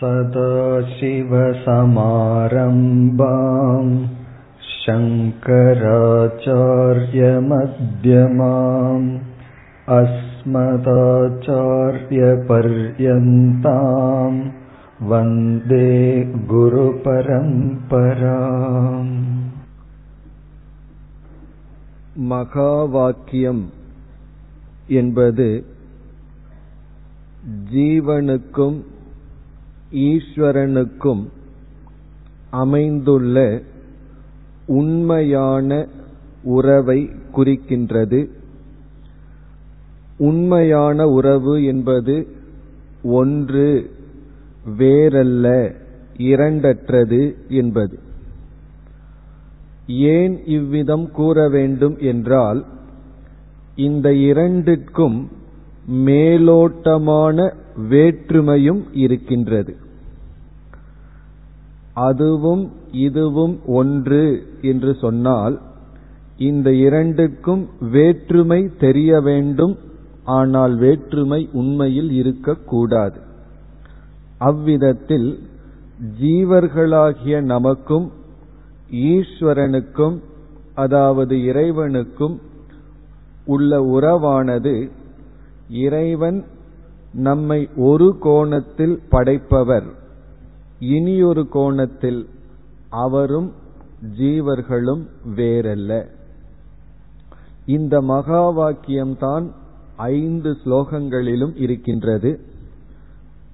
सदाशिवसमारम्भाम् शङ्कराचार्यमध्यमाम् अस्मदाचार्यपर्यन्ताम् वन्दे गुरुपरम्पराम् மகாவாக்கியம் என்பது ஜீவனுக்கும் ஈஸ்வரனுக்கும் அமைந்துள்ள உண்மையான உறவை குறிக்கின்றது. உண்மையான உறவு என்பது ஒன்று வேறல்ல இரண்டற்றது என்பது. ஏன் இவ்விதம் கூற வேண்டும் என்றால் இந்த இரண்டிற்கும் மேலோட்டமான வேற்றுமையும் இருக்கின்றது. அதுவும் இதுவும் ஒன்று என்று சொன்னால் இந்த இரண்டுக்கும் வேற்றுமை தெரிய வேண்டும் ஆனால் வேற்றுமை உண்மையில் இருக்கக்கூடாது அவ்விதத்தில் ஜீவர்களாகிய நமக்கும் ஈஸ்வரனுக்கும் அதாவது இறைவனுக்கும் உள்ள உறவானது இறைவன் நம்மை ஒரு கோணத்தில் படைப்பவர். இனியொரு கோணத்தில் அவரும் ஜீவர்களும் வேறல்ல. இந்த மகா வாக்கியம்தான் ஐந்து ஸ்லோகங்களிலும் இருக்கின்றது.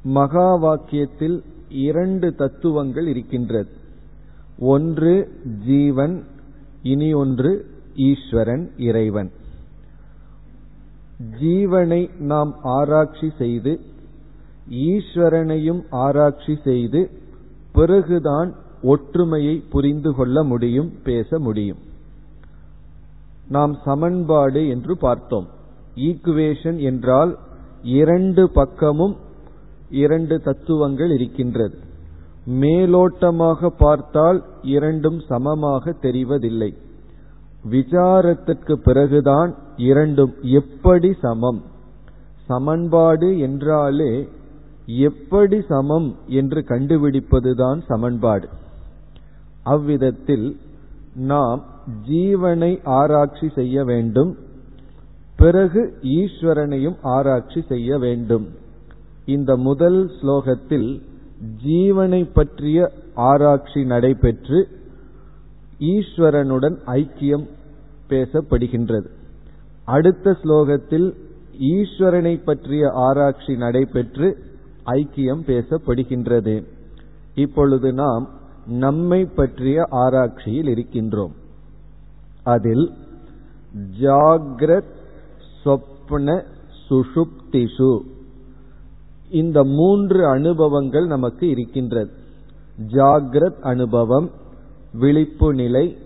மகா வாக்கியத்தில் இரண்டு தத்துவங்கள் இருக்கின்றது. ஒன்று ஜீவன் இனி ஒன்று ஈஸ்வரன் இறைவன். ஜீவனை நாம் ஆராய்ச்சி செய்து ஈஸ்வரனையும் ஆராய்ச்சி செய்து பிறகுதான் ஒற்றுமையை புரிந்து கொள்ள முடியும் பேச முடியும். நாம் சமன்பாடு என்று பார்த்தோம். ஈக்குவேஷன் என்றால் இரண்டு பக்கமும் இரண்டு தத்துவங்கள் இருக்கின்றது. மேலோட்டமாக பார்த்தால் இரண்டும் சமமாக தெரிவதில்லை. விசாரத்திற்கு பிறகுதான் இரண்டும் எப்படி சமம்? சமன்பாடு என்றாலே எப்படி சமம் என்று கண்டுபிடிப்பதுதான் சமன்பாடு. அவ்விதத்தில் நாம் ஜீவனை ஆராய்ச்சி செய்ய வேண்டும் பிறகு ஈஸ்வரனையும் ஆராய்ச்சி செய்ய வேண்டும். இந்த முதல் ஸ்லோகத்தில் ஜீவனை பற்றிய ஆராய்ச்சி நடைபெற்று ஈஸ்வரனுடன் ஐக்கியம் பேசப்படுகின்றது. அடுத்த ஸ்லோகத்தில் ஈஸ்வரனை பற்றிய ஆராய்ச்சி நடைபெற்று ஐக்கியம் பேசப்படுகின்றது. இப்பொழுது நாம் நம்மை பற்றிய ஆராய்ச்சியில் இருக்கின்றோம். அதில் ஜாகிரத் சொப்ன சுஷுப்திஷு இந்த மூன்று அனுபவங்கள் நமக்கு இருக்கின்றது. ஜாகிரத் அனுபவம் விழிப்பு நிலை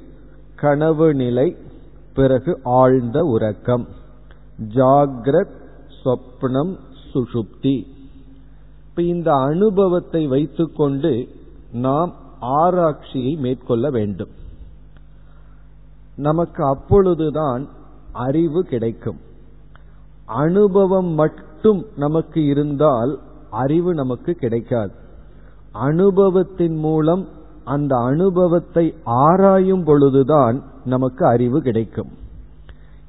கனவு நிலை பிறகு ஆழ்ந்த உறக்கம். ஜாகிரத் சொப்னம் சுஷுப்தி இப்ப இந்த அனுபவத்தை வைத்துக்கொண்டு நாம் ஆராய்ச்சியை மேற்கொள்ள வேண்டும். நமக்கு அப்பொழுதுதான் அறிவு கிடைக்கும். அனுபவம் மட்டும் நமக்கு இருந்தால் அறிவு நமக்கு கிடைக்காது. அனுபவத்தின் மூலம் அந்த அனுபவத்தை ஆராயும் பொழுதுதான் நமக்கு அறிவு கிடைக்கும்.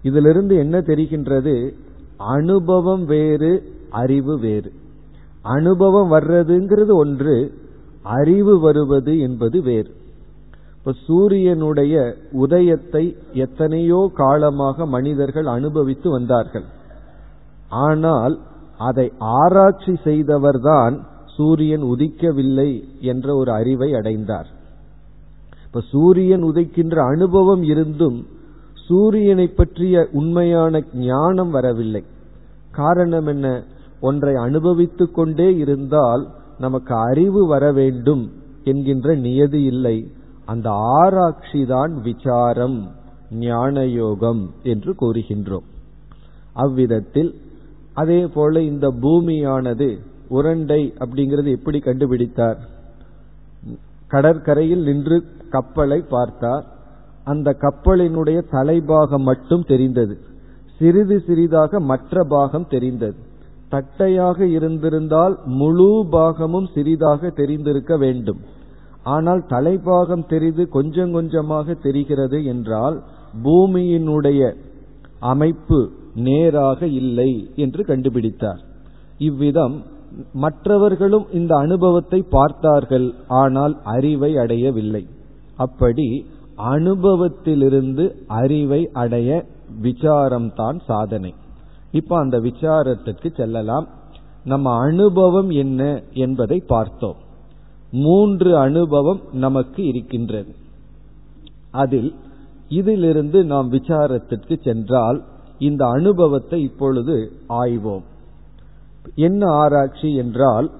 இதிலிருந்து என்ன தெரிகின்றது? அனுபவம் வேறு அறிவு வேறு. அனுபவம் வர்றதுங்கிறது ஒன்று அறிவு வருவது என்பது வேறு. இப்ப சூரியனுடைய உதயத்தை எத்தனையோ காலமாக மனிதர்கள் அனுபவித்து வந்தார்கள். ஆனால் அதை ஆராய்ச்சி செய்தவர்தான் சூரியன் உதிக்கவில்லை என்ற ஒரு அறிவை அடைந்தார். இப்ப சூரியன் உதைக்கின்ற அனுபவம் இருந்தும் சூரியனை பற்றிய உண்மையான ஞானம் வரவில்லை. காரணம் என்ன? ஒன்றை அனுபவித்துக் கொண்டே இருந்தால் நமக்கு அறிவு வர வேண்டும் என்கின்ற நியதி இல்லை. அந்த ஆராய்ச்சி தான் விசாரம் ஞானயோகம் என்று கூறுகின்றோம். அவ்விதத்தில் அதே போல இந்த பூமியானது உரண்டை அப்படிங்கிறது எப்படி கண்டுபிடித்தார்? கடற்கரையில் நின்று கப்பலை பார்த்தார். அந்த கப்பலினுடைய தலைபாகம் மட்டும் தெரிந்தது. சிறிது சிறிதாக மற்ற பாகம் தெரிந்தது. தட்டையாக இருந்திருந்தால் முழு பாகமும் சிறிதாக தெரிந்திருக்க வேண்டும். ஆனால் தலைபாகம் தெரிந்து கொஞ்சம் கொஞ்சமாக தெரிகிறது என்றால் பூமியினுடைய அமைப்பு நேராக இல்லை என்று கண்டுபிடித்தார். இவ்விதம் மற்றவர்களும் இந்த அனுபவத்தை பார்த்தார்கள் ஆனால் அறிவை அடையவில்லை. அப்படி அனுபவத்திலிருந்து அறிவை அடைய விசாரம்தான் சாதனை. இப்ப அந்த விசாரத்திற்கு செல்லலாம். நம்ம அனுபவம் என்ன என்பதை பார்த்தோம். மூன்று அனுபவம் நமக்கு இருக்கின்றது. அதில் இதிலிருந்து நாம் விசாரத்திற்கு சென்றால் இந்த அனுபவத்தை இப்பொழுது ஆய்வோம். என்ன ஆராய்ச்சி என்றால்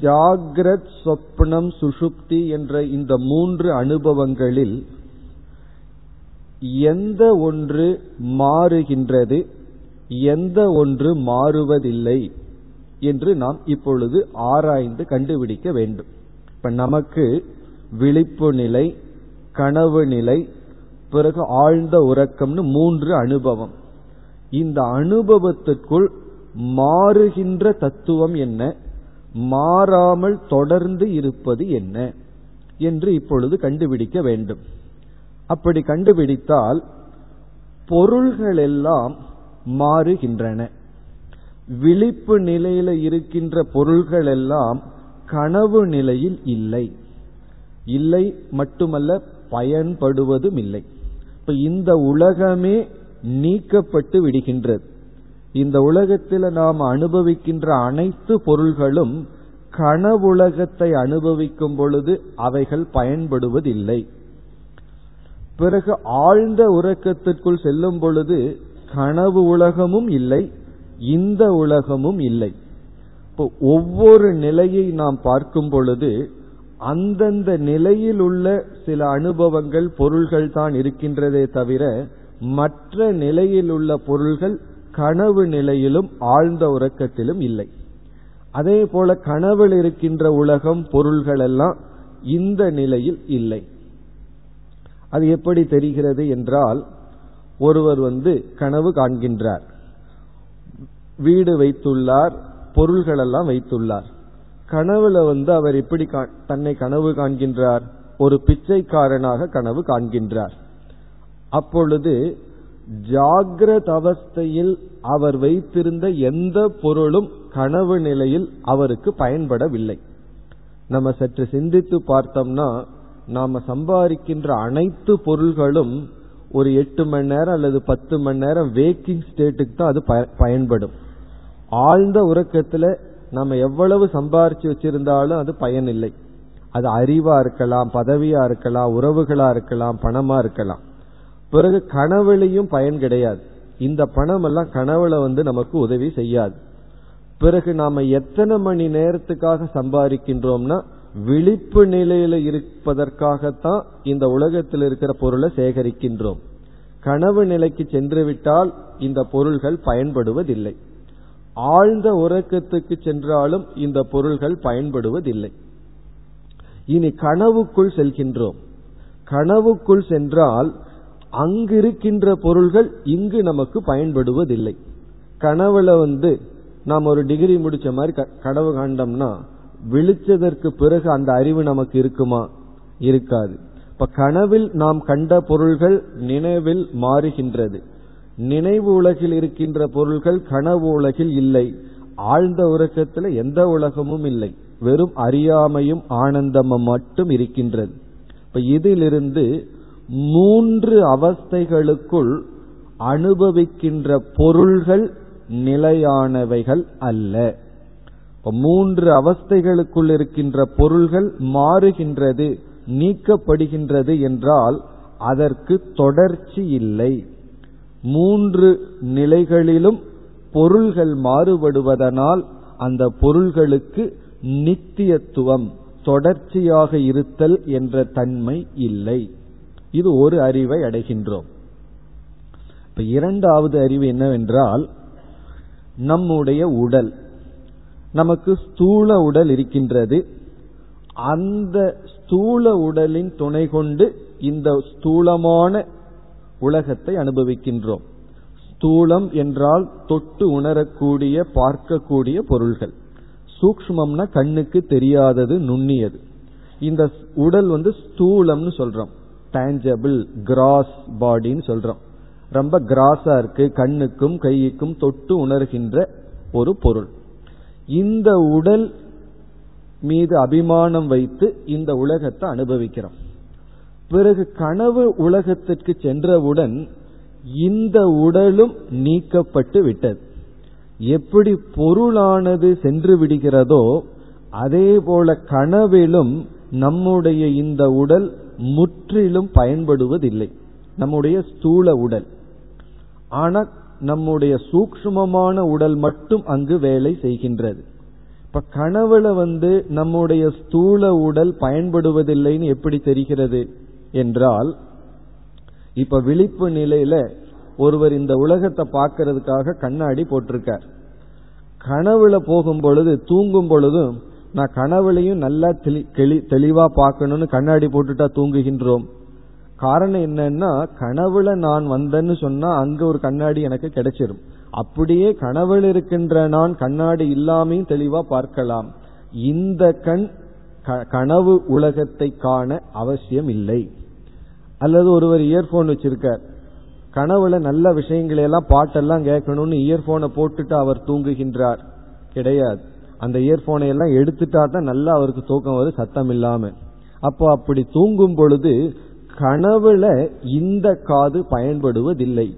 ஜாகிரத் சொப்னம் சுஷுப்தி என்ற இந்த மூன்று அனுபவங்களில் எந்த ஒன்று மாறுகின்றது எந்த ஒன்று மாறுவதில்லை என்று நாம் இப்பொழுது ஆராய்ந்து கண்டுபிடிக்க வேண்டும். இப்ப நமக்கு விழிப்பு நிலை கனவு நிலை பிறகு ஆழ்ந்த உறக்கம்னு மூன்று அனுபவம். இந்த அனுபவத்திற்குள் மாறுகின்ற தத்துவம் என்ன? மாறாமல் தொடர்ந்து இருப்பது என்ன? என்று இப்பொழுது கண்டுபிடிக்க வேண்டும். அப்படி கண்டுபிடித்தால் பொருள்கள் எல்லாம் மாறுகின்றன. விழிப்பு நிலையில இருக்கின்ற பொருள்கள் எல்லாம் கனவு நிலையில் இல்லை. இல்லை மட்டுமல்ல பயன்படுவதும் இல்லை. இப்ப இந்த உலகமே நீக்கப்பட்டு விடுகின்றது. இந்த உலகத்தில் நாம் அனுபவிக்கின்ற அனைத்து பொருள்களும் கனவுலகத்தை அனுபவிக்கும் பொழுது அவைகள் பயன்படுவதில்லை. பிறகு ஆழ்ந்த உறக்கத்திற்குள் செல்லும் பொழுது கனவு உலகமும் இல்லை இந்த உலகமும் இல்லை. இப்போ ஒவ்வொரு நிலையை நாம் பார்க்கும் பொழுது அந்தந்த நிலையில் உள்ள சில அனுபவங்கள் பொருள்கள் தான் இருக்கின்றதே தவிர மற்ற நிலையில் உள்ள பொருள்கள் கனவு நிலையிலும் ஆழ்ந்த உறக்கத்திலும் இல்லை. அதே போல கனவில் இருக்கின்ற உலகம் பொருள்கள் எல்லாம் இந்த நிலையில் இல்லை. அது எப்படி தெரிகிறது என்றால் ஒருவர் வந்து கனவு காண்கின்றார். வீடு வைத்துள்ளார் பொருள்கள் எல்லாம் வைத்துள்ளார். கனவுல வந்து அவர் எப்படி தன்னை கனவு காண்கின்றார்? ஒரு பிச்சைக்காரனாக கனவு காண்கின்றார். அப்பொழுது ஜாகிரத அவஸ்தையில் அவர் வைத்திருந்த எந்த பொருளும் கனவு நிலையில் அவருக்கு பயன்படவில்லை. நம்ம சற்று சிந்தித்து பார்த்தோம்னா நாம சம்பாதிக்கின்ற அனைத்து பொருள்களும் ஒரு எட்டு மணி நேரம் அல்லது பத்து மணி நேரம் வேக்கிங் ஸ்டேட்டுக்கு தான் அது பயன்படும். ஆழ்ந்த உறக்கத்துல நம்ம எவ்வளவு சம்பாரிச்சு வச்சிருந்தாலும் அது பயனில்லை. அது அறிவா இருக்கலாம் பதவியா இருக்கலாம் உறவுகளா இருக்கலாம் பணமா இருக்கலாம். பிறகு கனவுலையும் பயன் கிடையாது. இந்த பணம் எல்லாம் கனவுல வந்து நமக்கு உதவி செய்யாது. பிறகு நாம எத்தனை மணி நேரத்துக்காக சம்பாதிக்கின்றோம்னா விழிப்பு நிலையில இருப்பதற்காகத்தான் இந்த உலகத்தில் இருக்கிற பொருளை சேகரிக்கின்றோம். கனவு நிலைக்கு சென்று விட்டால் இந்த பொருள்கள் பயன்படுவதில்லை. ஆழ்ந்த உறக்கத்துக்கு சென்றாலும் இந்த பொருள்கள் பயன்படுவதில்லை. இனி கனவுக்குள் செல்கின்றோம். கனவுக்குள் சென்றால் அங்கிருக்கின்ற பொருள்கள் இங்கு நமக்கு பயன்படுவதில்லை. கனவுல வந்து நாம் ஒரு டிகிரி முடிச்ச மாதிரி கனவு காண்டோம்னா விழிச்சதற்கு பிறகு அந்த அறிவு நமக்கு இருக்குமா? இருக்காது. இப்ப கனவில் நாம் கண்ட பொருள்கள் நினைவில் மாறுகின்றது. நினைவு உலகில் இருக்கின்ற பொருள்கள் கனவு உலகில் இல்லை. ஆழ்ந்த உறக்கத்தில் எந்த உலகமும் இல்லை. வெறும் அறியாமையும் ஆனந்தமும் மட்டும் இருக்கின்றது. இப்ப இதிலிருந்து மூன்று அவஸ்தைகளுக்குள் அனுபவிக்கின்ற பொருள்கள் நிலையானவைகள் அல்ல. மூன்று அவஸ்தைகளுக்குள் இருக்கின்ற பொருள்கள் மாறுகின்றது நீக்கப்படுகின்றது என்றால் அதற்கு தொடர்ச்சி இல்லை. மூன்று நிலைகளிலும் பொருள்கள் மாறுபடுவதனால் அந்த பொருள்களுக்கு நித்தியத்துவம் தொடர்ச்சியாக இருத்தல் என்ற தன்மை இல்லை. இது ஒரு அறிவை அடைகின்றோம். இப்ப இரண்டாவது அறிவு என்னவென்றால் நம்முடைய உடல். நமக்கு ஸ்தூல உடல் இருக்கின்றது. அந்த ஸ்தூல உடலின் துணை கொண்டு இந்த ஸ்தூலமான உலகத்தை அனுபவிக்கின்றோம். ஸ்தூலம் என்றால் தொட்டு உணரக்கூடிய பார்க்கக்கூடிய பொருள்கள். சூக்மம்னா கண்ணுக்கு தெரியாதது நுண்ணியது. இந்த உடல் வந்து ஸ்தூலம்னு சொல்றோம். டேஞ்சபிள் கிராஸ் பாடின்னு சொல்றோம். ரொம்ப கிராஸா இருக்கு. கண்ணுக்கும் கைக்கும் தொட்டு உணர்கின்ற ஒரு பொருள். இந்த உடல் மீது அபிமானம் வைத்து இந்த உலகத்தை அனுபவிக்கிறோம். பிறகு கனவு உலகத்திற்கு சென்றவுடன் இந்த உடலும் நீக்கப்பட்டு விட்டது. எப்படி பொருளானது சென்று விடுகிறதோ அதே போல கனவிலும் நம்முடைய இந்த உடல் முற்றிலும் பயன்படுவதில்லை. நம்முடைய ஸ்தூல உடல். ஆனால் நம்முடைய சூக்ஷ்மமான உடல் மட்டும் அங்கு வேலை செய்கின்றது. இப்ப கனவுல வந்து நம்முடைய ஸ்தூல உடல் பயன்படுவதில்லைன்னு எப்படி தெரிகிறது என்றால் இப்ப விழிப்பு நிலையில ஒருவர் இந்த உலகத்தை பார்க்கறதுக்காக கண்ணாடி போட்டிருக்கார். கனவுல போகும் பொழுது தூங்கும் பொழுதும் நான் கனவுலையும் நல்லா தெளிவா பார்க்கணும்னு கண்ணாடி போட்டுட்டா தூங்குகின்றோம். காரணம் என்னன்னா கனவுல நான் வந்தேன்னு சொன்னா அங்க ஒரு கண்ணாடி எனக்கு கிடைச்சிரும். அப்படியே கனவுல இருக்கின்ற நான் கண்ணாடி இல்லாமையும் தெளிவா பார்க்கலாம். இந்த கண் கனவு உலகத்தை காண அவசியம் இல்லை. அல்லது ஒருவர் இயர்போன் வச்சிருக்கார். கனவுல நல்ல விஷயங்களை எல்லாம் பாட்டெல்லாம் கேட்கணும்னு இயர்போனை போட்டுட்டு அவர் தூங்குகின்றார். கிடையாது. அந்த இயர்போனை எல்லாம் எடுத்துட்டா தான் நல்லா அவருக்கு தூக்கம் வரும் சத்தம் இல்லாம. அப்போ அப்படி தூங்கும் பொழுது கனவுல இந்த காது பயன்படுவதில்லை.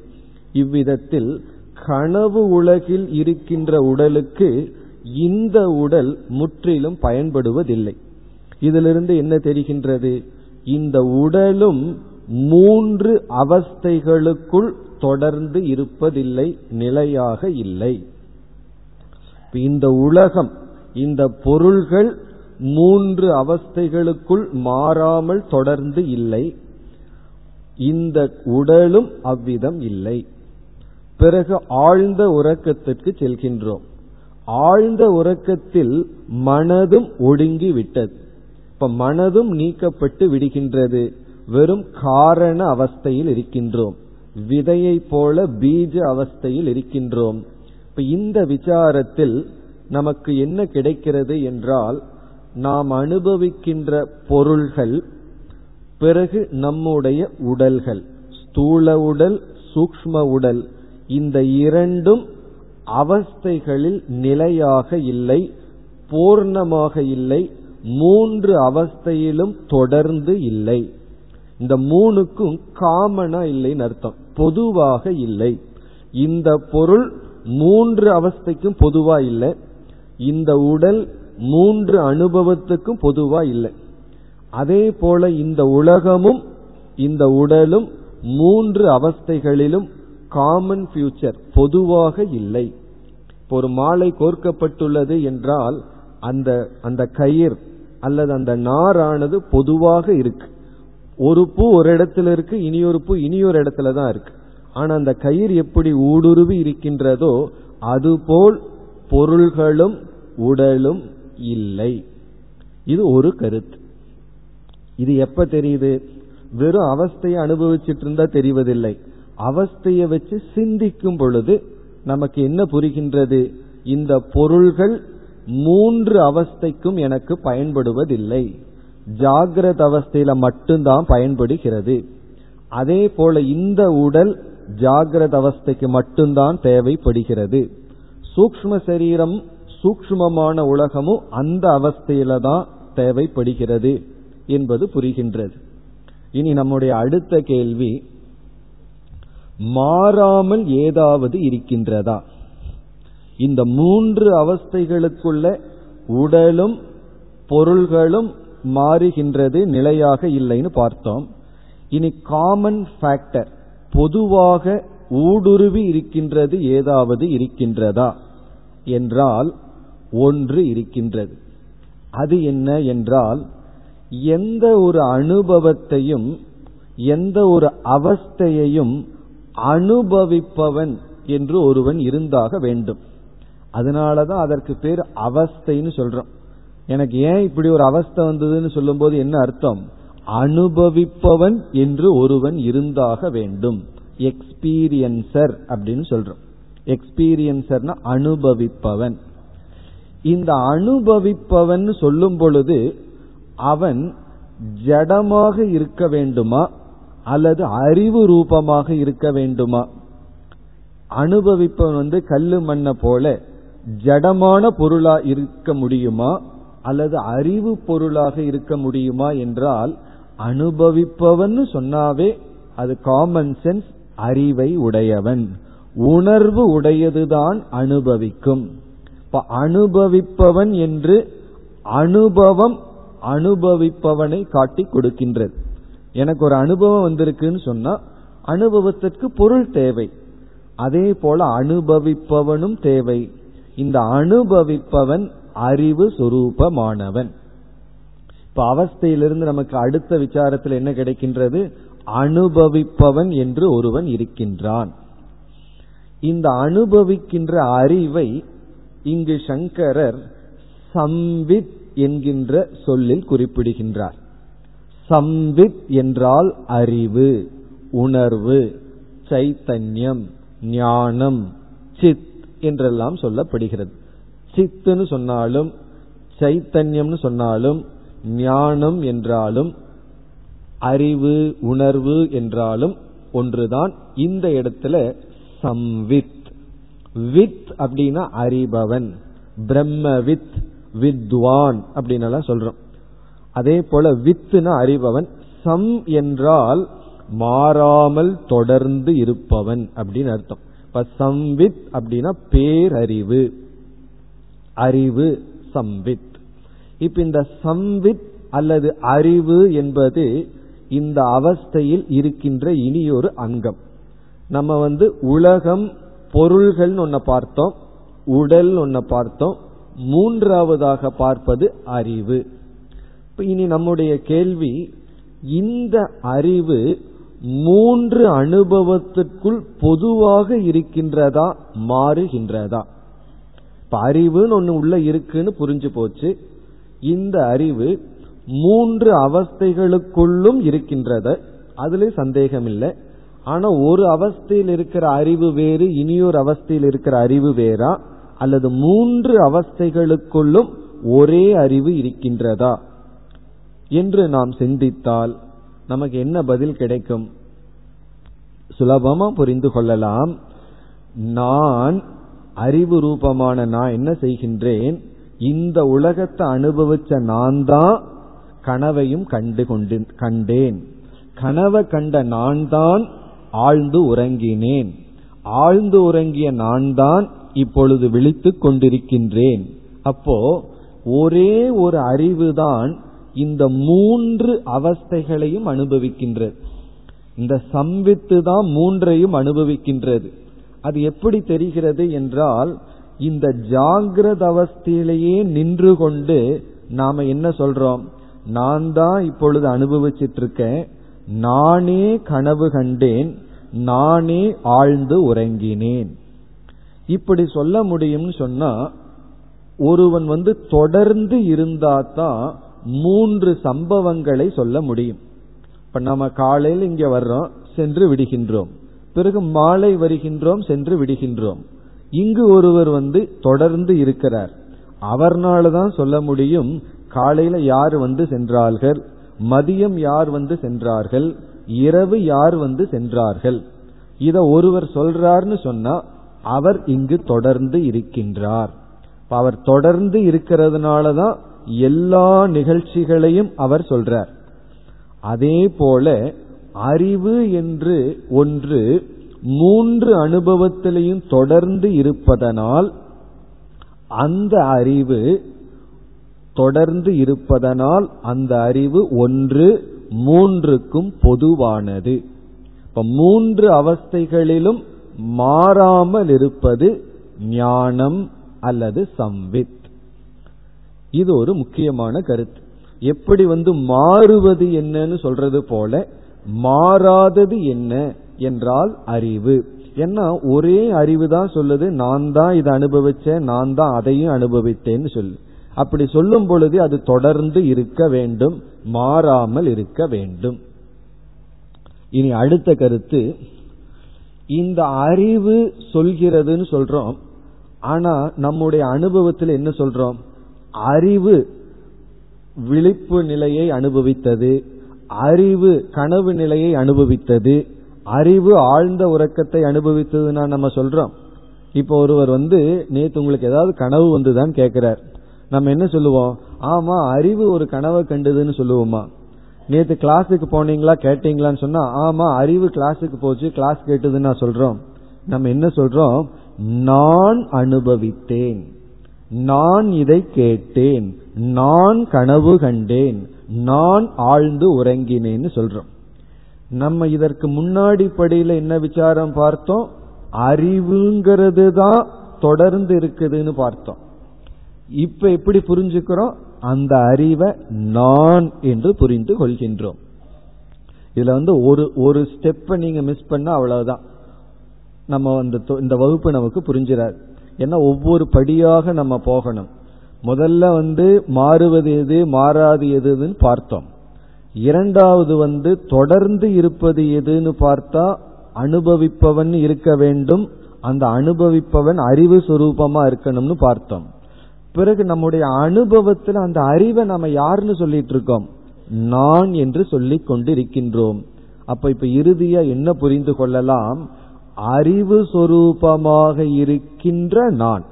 இவ்விதத்தில் கனவு உலகில் இருக்கின்ற உடலுக்கு இந்த உடல் முற்றிலும் பயன்படுவதில்லை. இதிலிருந்து என்ன தெரிகின்றது? இந்த உடலும் மூன்று அவஸ்தைகளுக்குள் தொடர்ந்து இருப்பதில்லை நிலையாக இல்லை. இந்த உலகம் இந்த பொருள்கள் மூன்று அவஸ்தைகளுக்குள் மாறாமல் தொடர்ந்து இல்லை. இந்த உடலும் அவ்விதம் இல்லை. பிறகு ஆழ்ந்த உறக்கத்திற்கு செல்கின்றோம். ஆழ்ந்த உறக்கத்தில் மனதும் ஒடுங்கி விட்டது. இப்ப மனதும் நீக்கப்பட்டு விடுகின்றது. வெறும் காரண அவஸ்தையில் இருக்கின்றோம். விதையை போல பீஜ அவஸ்தையில் இருக்கின்றோம். இப்ப இந்த விசாரத்தில் நமக்கு என்ன கிடைக்கிறது என்றால் நாம் அனுபவிக்கின்ற பொருள்கள் பிறகு நம்முடைய உடல்கள் ஸ்தூல உடல் சூக்ம உடல் இந்த இரண்டும் அவஸ்தைகளில் நிலையாக இல்லை பூர்ணமாக இல்லை மூன்று அவஸ்தையிலும் தொடர்ந்து இல்லை. இந்த மூணுக்கும் காமனா இல்லைன்னு அர்த்தம் பொதுவாக இல்லை. இந்த பொருள் மூன்று அவஸ்தைக்கும் பொதுவா இல்லை இந்த உடல் மூன்று அனுபவத்துக்கும் பொதுவா இல்லை. அதே போல இந்த உலகமும் இந்த உடலும் மூன்று அவஸ்தைகளிலும் காமன் ஃபியூச்சர் பொதுவாக இல்லை. இப்போ ஒரு மாலை கோர்க்கப்பட்டுள்ளது என்றால் அந்த அந்த கயிர் அல்லது அந்த நாரானது பொதுவாக இருக்கு. ஒரு பூ ஒரு இடத்துல இருக்கு இனியொரு பூ இனியொரு இடத்துல தான் இருக்கு. ஆனா அந்த கயிர் எப்படி ஊடுருவி இருக்கின்றதோ அதுபோல் பொருள்களும் உடலும் இல்லை. இது ஒரு கருத்து. இது எப்ப தெரியுது? வெறும் அவஸ்தையை அனுபவிச்சுட்டு இருந்தா தெரிவதில்லை. அவஸ்தையை வச்சு சிந்திக்கும் பொழுது நமக்கு என்ன புரிகின்றது? இந்த பொருள்கள் மூன்று அவஸ்தைக்கும் எனக்கு பயன்படுவதில்லை. ஜாகிரத அவஸ்தையில மட்டும்தான் பயன்படுகிறது. அதே போல இந்த உடல் ஜாகிரத அவஸ்தைக்கு மட்டும்தான் தேவைப்படுகிறது. சூக்ம சரீரம் சூக்மமான உலகமும் அந்த அவஸ்தையில தான் தேவைப்படுகிறது. என்பது புரிகின்றது. இனி நம்முடைய அடுத்த கேள்வி மாறாமல் ஏதாவது இருக்கின்றதா? இந்த மூன்று அவஸ்தைகளுக்குள்ள உடலும் பொருள்களும் மாறுகின்றது நிலையாக இல்லைன்னு பார்த்தோம். இனி காமன் ஃபேக்டர் பொதுவாக ஊடுருவி இருக்கின்றது ஏதாவது இருக்கின்றதா? என்றால் ஒன்று இருக்கின்றது. அது என்ன என்றால் எந்த ஒரு அனுபவத்தையும் எந்த ஒரு அவஸ்தையையும் அனுபவிப்பவன் என்று ஒருவன் இருந்தாக வேண்டும். அதனாலதான் அதற்கு பேர் அவஸ்தைன்னு சொல்றோம். எனக்கு ஏன் இப்படி ஒரு அவஸ்தை வந்ததுன்னு சொல்லும்போது என்ன அர்த்தம்? அனுபவிப்பவன் என்று ஒருவன் இருந்தாக வேண்டும். எக்ஸ்பீரியன்சர் அப்படின்னு சொல்றோம். எக்ஸ்பீரியன்சர்னா அனுபவிப்பவன். இந்த அனுபவிப்பவன் சொல்லும் பொழுது அவன் ஜடமாக இருக்க வேண்டுமா? அல்லது அறிவு ரூபமாக இருக்க வேண்டுமா? அனுபவிப்பவன் வந்து கல்லு மண்ணை போல ஜடமான பொருளா இருக்க முடியுமா? அல்லது அறிவு பொருளாக இருக்க முடியுமா என்றால் அனுபவிப்பவன் சொன்னாவே அது காமன் சென்ஸ் அறிவை உடையவன். உணர்வு உடையதுதான் அனுபவிக்கும். இப்ப அனுபவிப்பவன் என்று அனுபவம் அனுபவிப்பவனை காட்டி கொடுக்கின்றது. எனக்கு ஒரு அனுபவம் வந்திருக்குன்னு சொன்னா அனுபவத்திற்கு பொருள் தேவை. அதே போல அனுபவிப்பவனும் தேவை. இந்த அனுபவிப்பவன் அறிவு சுரூபமானவன். இப்ப அவஸ்தையிலிருந்து நமக்கு அடுத்த விசாரத்தில் என்ன கிடைக்கின்றது? அனுபவிப்பவன் என்று ஒருவன் இருக்கின்றான். இந்த அனுபவிக்கின்ற அறிவை இங்கு சங்கரர் சம்வித் என்கின்ற சொல்லில் குறிப்பிடுகின்றார். சம்வித் என்றால் அறிவு உணர்வு சைத்தன்யம் ஞானம் சித் என்றெல்லாம் சொல்லப்படுகிறது. சித்துன்னு சொன்னாலும் சைத்தன்யம்னு சொன்னாலும் ஞானம் என்றாலும் அறிவு உணர்வு என்றாலும் ஒன்றுதான் இந்த இடத்துல சம்வித். வித் அப்படின்னா அறிபவன் பிரம்மவித் வித்வான் அப்படின்னு சொல்றோம். அதே போல வித்துனா அறிபவன் சம் என்றால் மாறாமல் தொடர்ந்து இருப்பவன் அப்படின்னு அர்த்தம். இப்ப சம்வித் அப்படின்னா பேரறிவு. அறிவு சம்வித் இப்ப இந்த சம்வித் அல்லது அறிவு என்பது இந்த அவஸ்தையில் இருக்கின்ற இனியொரு அங்கம். நம்ம வந்து உலகம் பொருள்கள் ஒன்ன பார்த்தோம் உடல் ஒன்ன பார்த்தோம் மூன்றாவதாக பார்ப்பது அறிவு. இனி நம்முடைய கேள்வி இந்த அறிவு மூன்று அனுபவத்திற்குள் பொதுவாக இருக்கின்றதா மாறுகின்றதா? இப்ப அறிவுன்னு ஒண்ணு உள்ள இருக்குன்னு புரிஞ்சு போச்சு. இந்த அறிவு மூன்று அவஸ்தைகளுக்குள்ளும் இருக்கின்றத அதுல சந்தேகம் இல்லை ஆனா ஒரு அவஸ்தையில் இருக்கிற அறிவு வேறு இனியொரு அவஸ்தையில் இருக்கிற அறிவு வேறா. அல்லது மூன்று அவஸ்தைகளுக்குள்ளும் ஒரே அறிவு இருக்கின்றதா? என்று நாம் சிந்தித்தால் நமக்கு என்ன பதில் கிடைக்கும்? சுலபமா புரிந்து கொள்ளலாம். நான் அறிவு ரூபமான நான் என்ன செய்கின்றேன்? இந்த உலகத்தை அனுபவிச்ச நான் தான் கனவையும் கண்டு கொண்டு கண்டேன். கனவை கண்ட நான் தான் ஆழ்ந்து உறங்கினேன். ஆழ்ந்து உறங்கிய நான் தான் இப்பொழுது விழித்துக் கொண்டிருக்கின்றேன். அப்போ ஒரே ஒரு அறிவுதான் இந்த மூன்று அவஸ்தைகளையும் அனுபவிக்கின்றது. இந்த சம்வித்து தான் மூன்றையும் அனுபவிக்கின்றது. அது எப்படி தெரிகிறது என்றால் இந்த ஜாகிரத அவஸ்தையிலேயே நின்று கொண்டு நாம என்ன சொல்றோம்? நான் தான் இப்பொழுது அனுபவிச்சிட்டு இருக்கேன் நானே கனவு கண்டேன். நானே ஆழ்ந்து உறங்கினேன். இப்படி சொல்ல முடியும்னு சொன்னா ஒருவன் வந்து தொடர்ந்து இருந்தா தான் மூன்று சம்பவங்களை சொல்ல முடியும். இப்ப நம்ம காலையில் இங்க வர்றோம் சென்று விடுகின்றோம். பிறகு மாலை வருகின்றோம் சென்று விடுகின்றோம். இங்கு ஒருவர் வந்து தொடர்ந்து இருக்கிறார். அவர்னால தான் சொல்ல முடியும் காலையில யார் வந்து சென்றார்கள் மதியம் யார் வந்து சென்றார்கள் இரவு யார் வந்து சென்றார்கள். இத ஒருவர் சொல்றார்னு சொன்னா அவர் இங்கு தொடர்ந்து இருக்கின்றார். அவர் தொடர்ந்து இருக்கிறதுனால தான் எல்லா நிகழ்ச்சிகளையும் அவர் சொல்றார். அதே போல அறிவு என்று ஒன்று மூன்று அனுபவத்திலையும் தொடர்ந்து இருப்பதனால் அந்த அறிவு தொடர்ந்து இருப்பதனால் அந்த அறிவு ஒன்று மூன்றுக்கும் பொதுவானது. இப்ப மூன்று அவஸ்தைகளிலும் மாறாமல் இருப்பது ஞானம் அல்லது சம்வித். இது ஒரு முக்கியமான கருத்து. எப்படி வந்து மாறுவது என்னன்னு சொல்றது போல மாறாதது என்ன என்றால் அறிவு. ஏன்னா ஒரே அறிவு தான் சொல்லுது நான் தான் இதை அனுபவிச்சேன் நான் தான் அதையும் அனுபவித்தேன்னு சொல்லு. அப்படி சொல்லும் பொழுது அது தொடர்ந்து இருக்க வேண்டும் மாறாமல் இருக்க வேண்டும். இனி அடுத்த கருத்து இந்த அறிவு சொல்கிறதுன்னு சொல்றோம். ஆனா நம்முடைய அனுபவத்தில் என்ன சொல்றோம்? அறிவு விழிப்பு நிலையை அனுபவித்தது அறிவு கனவு நிலையை அனுபவித்தது அறிவு ஆழ்ந்த உறக்கத்தை அனுபவித்ததுன்னா நம்ம சொல்றோம். இப்போ ஒருவர் வந்து நேத்து உங்களுக்கு ஏதாவது கனவு வந்துதான் கேட்கிறார் நம்ம என்ன சொல்லுவோம்? ஆமா அறிவு ஒரு கனவை கண்டதுன்னு சொல்லுவோமா? நேத்து கிளாஸுக்கு போனீங்களா கேட்டீங்களான்னு சொன்னா ஆமா அறிவு கிளாஸுக்கு போச்சு கிளாஸ் கேட்டதுன்னு நான் சொல்றோம். நம்ம என்ன சொல்றோம்? நான் அனுபவித்தேன். நான் இதை கேட்டேன். நான் கனவு கண்டேன். நான் ஆழ்ந்து உறங்கினேன்னு சொல்றோம். நம்ம இதற்கு முன்னாடி படியில என்ன விசாரம் பார்த்தோம்? அறிவுங்கிறது தான் தொடர்ந்து இருக்குதுன்னு பார்த்தோம். இப்ப எப்படி புரிஞ்சுக்கிறோம்? அந்த அறிவை நான் என்று புரிந்து கொள்கின்றோம். இதுல வந்து ஒரு ஒரு ஸ்டெப்பை நீங்க மிஸ் பண்ண அவ்வளவுதான். நம்ம அந்த இந்த வகுப்பு நமக்கு புரிஞ்சிடாது ஏன்னா ஒவ்வொரு படியாக நம்ம போகணும். முதல்ல வந்து மாறுவது எது மாறாது எதுன்னு பார்த்தோம். இரண்டாவது வந்து தொடர்ந்து இருப்பது எதுன்னு பார்த்தா அனுபவிப்பவன் இருக்க வேண்டும். அந்த அனுபவிப்பவன் அறிவு சுரூபமா இருக்கணும்னு பார்த்தோம். பிறகு நம்முடைய அனுபவத்தில் அந்த அறிவை நம்ம யாருன்னு சொல்லிட்டு இருக்கோம் நான் என்று சொல்லி கொண்டிருக்கின்றோம். அப்ப இப்ப இறுதியா என்ன புரிந்து கொள்ளலாம்? அறிவு சொரூபமாக இருக்கின்ற நான்.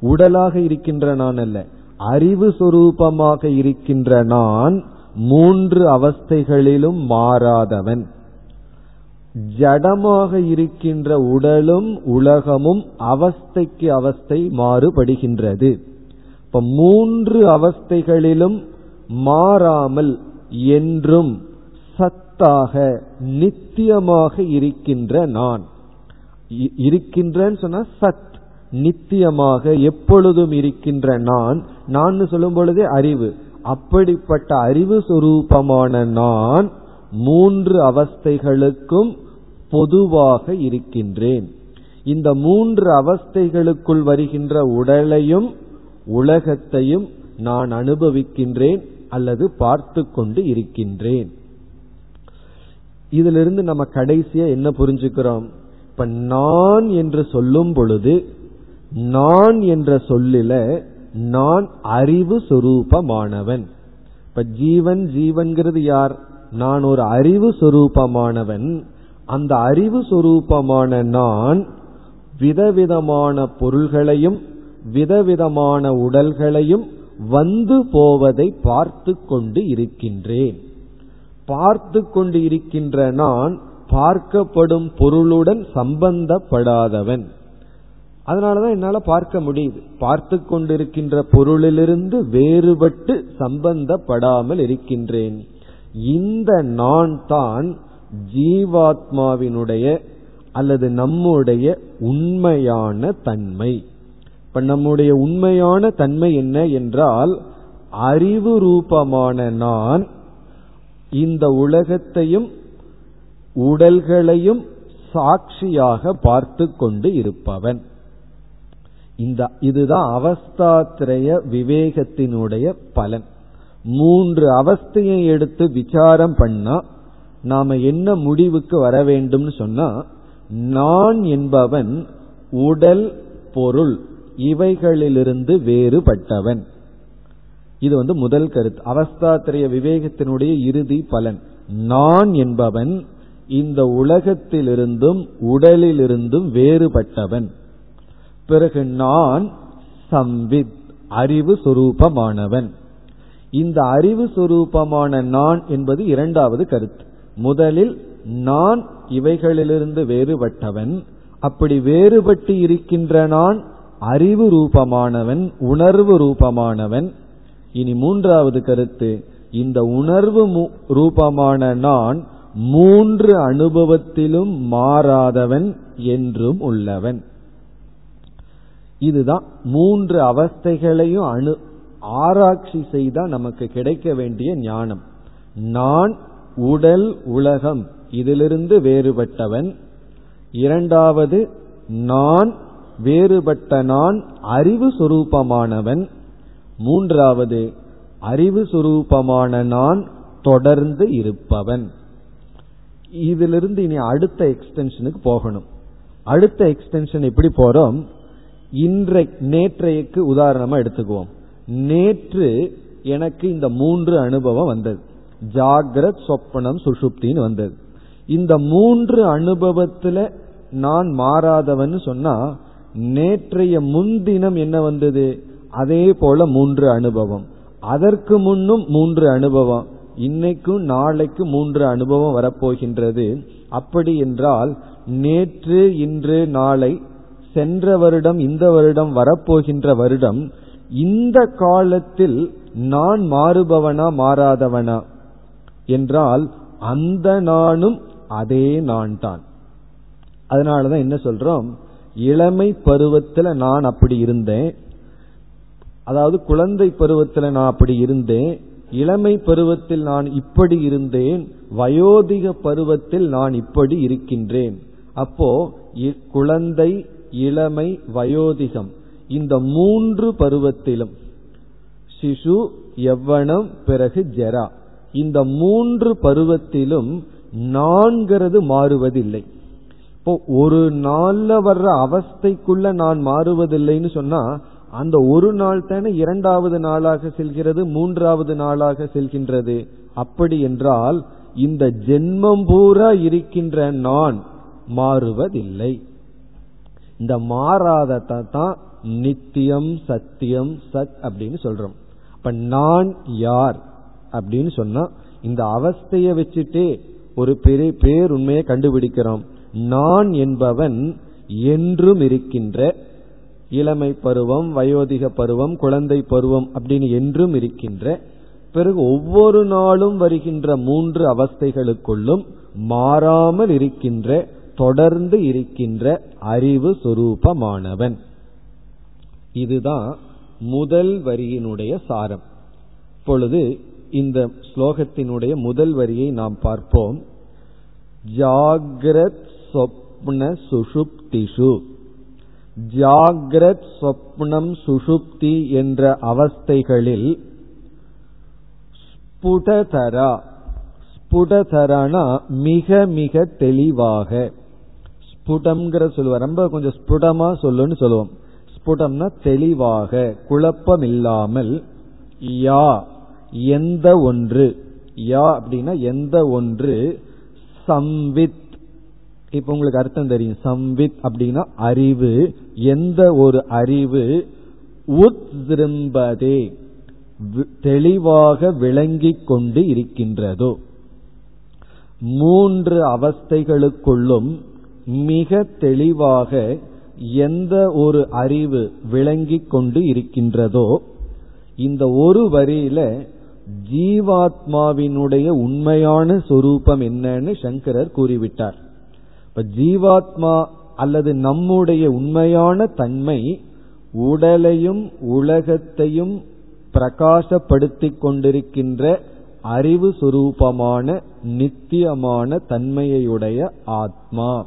உடலாக இருக்கின்ற நான் அல்ல. அறிவு சொரூபமாக இருக்கின்ற நான் மூன்று அவஸ்தைகளிலும் மாறாதவன். ஜடமாக இருக்கின்ற உடலும் உலகமும் அவஸ்தைக்கு அவஸ்தை மாறுபடுகின்றது. இப்ப மூன்று அவஸ்தைகளிலும் மாறாமல் என்றும் சத்தாக நித்தியமாக இருக்கின்ற நான். இருக்கின்றன்னு சொன்னா சத் நித்தியமாக எப்பொழுதும் இருக்கின்ற நான் நான் சொல்லும் பொழுதே அறிவு. அப்படிப்பட்ட அறிவு சுரூபமான நான் மூன்று அவஸ்தைகளுக்கும் பொதுவாக இருக்கின்றேன். இந்த மூன்று அவஸ்தைகளுக்குள் வருகின்ற உடலையும் உலகத்தையும் நான் அனுபவிக்கின்றேன் அல்லது பார்த்து கொண்டு இருக்கின்றேன். இதிலிருந்து நம்ம கடைசியா என்ன புரிஞ்சுக்கிறோம்? இப்ப நான் என்று சொல்லும் பொழுது நான் என்ற சொல்லில நான் அறிவு சொரூபமானவன். இப்ப ஜீவன் ஜீவன்கிறது யார்? நான் ஒரு அறிவு சொரூபமானவன். அந்த அறிவு சொரூபமான நான் விதவிதமான பொருள்களையும் விதவிதமான உடல்களையும் வந்து போவதை பார்த்து கொண்டு இருக்கின்றேன். பார்த்து கொண்டு இருக்கின்ற நான் பார்க்கப்படும் பொருளுடன் சம்பந்தப்படாதவன். அதனாலதான் என்னால பார்க்க முடியுது. பார்த்து கொண்டிருக்கின்ற பொருளிலிருந்து வேறுபட்டு சம்பந்தப்படாமல் இருக்கின்றேன். இந்த நான் தான் ஜீவாத்மாவினுடைய அல்லது நம்முடைய உண்மையான தன்மை. இப்ப நம்முடைய உண்மையான தன்மை என்ன என்றால் அறிவு ரூபமான நான் இந்த உலகத்தையும் உடல்களையும் சாட்சியாக பார்த்து கொண்டு இருப்பவன். இந்த இதுதான் அவஸ்தாத்திரய விவேகத்தினுடைய பலன். மூன்று அவஸ்தையை எடுத்து விசாரம் பண்ணா நாம என்ன முடிவுக்கு வர வேண்டும்னு சொன்னா நான் என்பவன் உடல் பொருள் இவைகளிலிருந்து வேறுபட்டவன். இது வந்து முதல் கருத்து. அவஸ்தாத்திரைய விவேகத்தினுடைய இறுதி பலன். நான் என்பவன் இந்த உலகத்திலிருந்தும் உடலிலிருந்தும் வேறுபட்டவன். பிறகு நான் சம்வித் அறிவு சுரூபமானவன். இந்த அறிவு சுரூபமான நான் என்பது இரண்டாவது கருத்து. முதலில் நான் இவைகளிலிருந்து வேறுபட்டவன். அப்படி வேறுபட்டு இருக்கின்ற நான் அறிவு ரூபமானவன் உணர்வு ரூபமானவன். இனி மூன்றாவது கருத்து இந்த உணர்வு ரூபமான நான் மூன்று அனுபவத்திலும் மாறாதவன் என்றும் உள்ளவன். இதுதான் மூன்று அவஸ்தைகளையும் அணு ஆராய்ச்சி செய்தால் நமக்கு கிடைக்க வேண்டிய ஞானம். நான் உடல் உலகம் இதிலிருந்து வேறுபட்டவன். இரண்டாவது நான் வேறுபட்ட நான் அறிவு சுரூபமானவன். மூன்றாவது அறிவு சுரூபமான நான் தொடர்ந்து இருப்பவன். இதிலிருந்து இனி அடுத்த எக்ஸ்டென்ஷனுக்கு போகணும். அடுத்த எக்ஸ்டென்ஷன் எப்படி போறோம்? இன்றை நேற்றைக்கு உதாரணமா எடுத்துக்குவோம். நேற்று எனக்கு இந்த மூன்று அனுபவம் வந்தது. ஜாகிரத் சொப்பனம் சுஷுப்தின்னு வந்தது. இந்த மூன்று அனுபவத்துல நான் மாறாதவன் சொன்னா நேற்றைய முன்தினம் என்ன வந்தது? அதே போல மூன்று அனுபவம். அதற்கு முன்னும் மூன்று அனுபவம். இன்னைக்கும் நாளைக்கு மூன்று அனுபவம் வரப்போகின்றது. அப்படி என்றால் நேற்று இன்று நாளை சென்ற வருடம் இந்த வருடம் வரப்போகின்ற வருடம் இந்த காலத்தில் நான் மாறுபவனா மாறாதவனா? என்றால் அந்த நானும் அதே நான் தான் அதனாலதான் என்ன சொல்றோம்? இளமை பருவத்தில் நான் அப்படி இருந்தேன். அதாவது குழந்தை பருவத்தில் நான் அப்படி இருந்தேன். இளமை பருவத்தில் நான் இப்படி இருந்தேன். வயோதிக பருவத்தில் நான் இப்படி இருக்கின்றேன். அப்போ குழந்தை இளமை வயோதிகம் இந்த மூன்று பருவத்திலும் சிசு எவ்வனம் பிறகு ஜெரா இந்த மூன்று பருவத்திலும் நான்கிறது மாறுவதில்லை. இப்போ ஒரு நாள்ல வர்ற அவஸ்தைக்குள்ள நான் மாறுவதில்லைன்னு சொன்னா அந்த ஒரு நாள் தானே இரண்டாவது நாளாக செல்கிறது மூன்றாவது நாளாக செல்கின்றது. அப்படி என்றால் இந்த ஜென்மம் பூரா இருக்கின்ற நான் மாறுவதில்லை. இந்த மாறாததா தான் நித்தியம் சத்தியம் சத் அப்படின்னு சொல்றோம். இப்ப நான் யார் அப்படின்னு சொன்னா இந்த அவஸ்தைய வச்சுட்டே ஒரு பெரிய பேர் உண்மையை கண்டுபிடிக்கிறோம். நான் என்பவன் என்றும் இருக்கின்ற இளமை பருவம் வயோதிக பருவம் குழந்தை பருவம் அப்படின்னு என்றும் இருக்கின்ற பிறகு ஒவ்வொரு நாளும் வருகின்ற மூன்று அவஸ்தைகளுக்குள்ளும் மாறாமல் இருக்கின்ற தொடர்ந்து இருக்கின்ற அறிவு சுரூபமானவன். இதுதான் முதல் வரியினுடைய சாரம். இப்பொழுது இந்த ஸ்லோகத்தினுடைய முதல் வரியை நாம் பார்ப்போம். ஜாகிரத் சொப்ன சுஷுப்திஷு. ஜாகிரத் சொப்னம் சுஷுப்தி என்ற அவஸ்தைகளில் ஸ்புடதரா ஸ்புடதரானா மிக மிக தெளிவாக. ஸ்புடம்ங்கிற சொல்லுவார் ரொம்ப கொஞ்சம் ஸ்புடமா சொல்லுன்னு சொல்லுவோம். ஸ்புடம்னா தெளிவாக குழப்பம் இல்லாமல் யா எந்த ஒன்று யா அப்படின்னா எந்த ஒன்று சம்வித் இப்ப உங்களுக்கு அர்த்தம் தெரியும். சம்வித் அப்படின்னா அறிவு. எந்த ஒரு அறிவு உத்ரும்பதே தெளிவாக விளங்கிக் கொண்டு இருக்கின்றதோ. மூன்று அவஸ்தைகளுக்குள்ளும் மிக தெளிவாக எந்த ஒரு அறிவு விளங்கிக் கொண்டு இருக்கின்றதோ இந்த ஒரு வரியில ஜீவாத்மாவினுடைய உண்மையான சொரூபம் என்னன்னு சங்கரர் கூறிவிட்டார். இப்ப ஜீவாத்மா அல்லது நம்முடைய உண்மையான தன்மை உடலையும் உலகத்தையும் பிரகாசப்படுத்திக் கொண்டிருக்கின்ற அறிவு சுரூபமான நித்தியமான தன்மையுடைய ஆத்மா.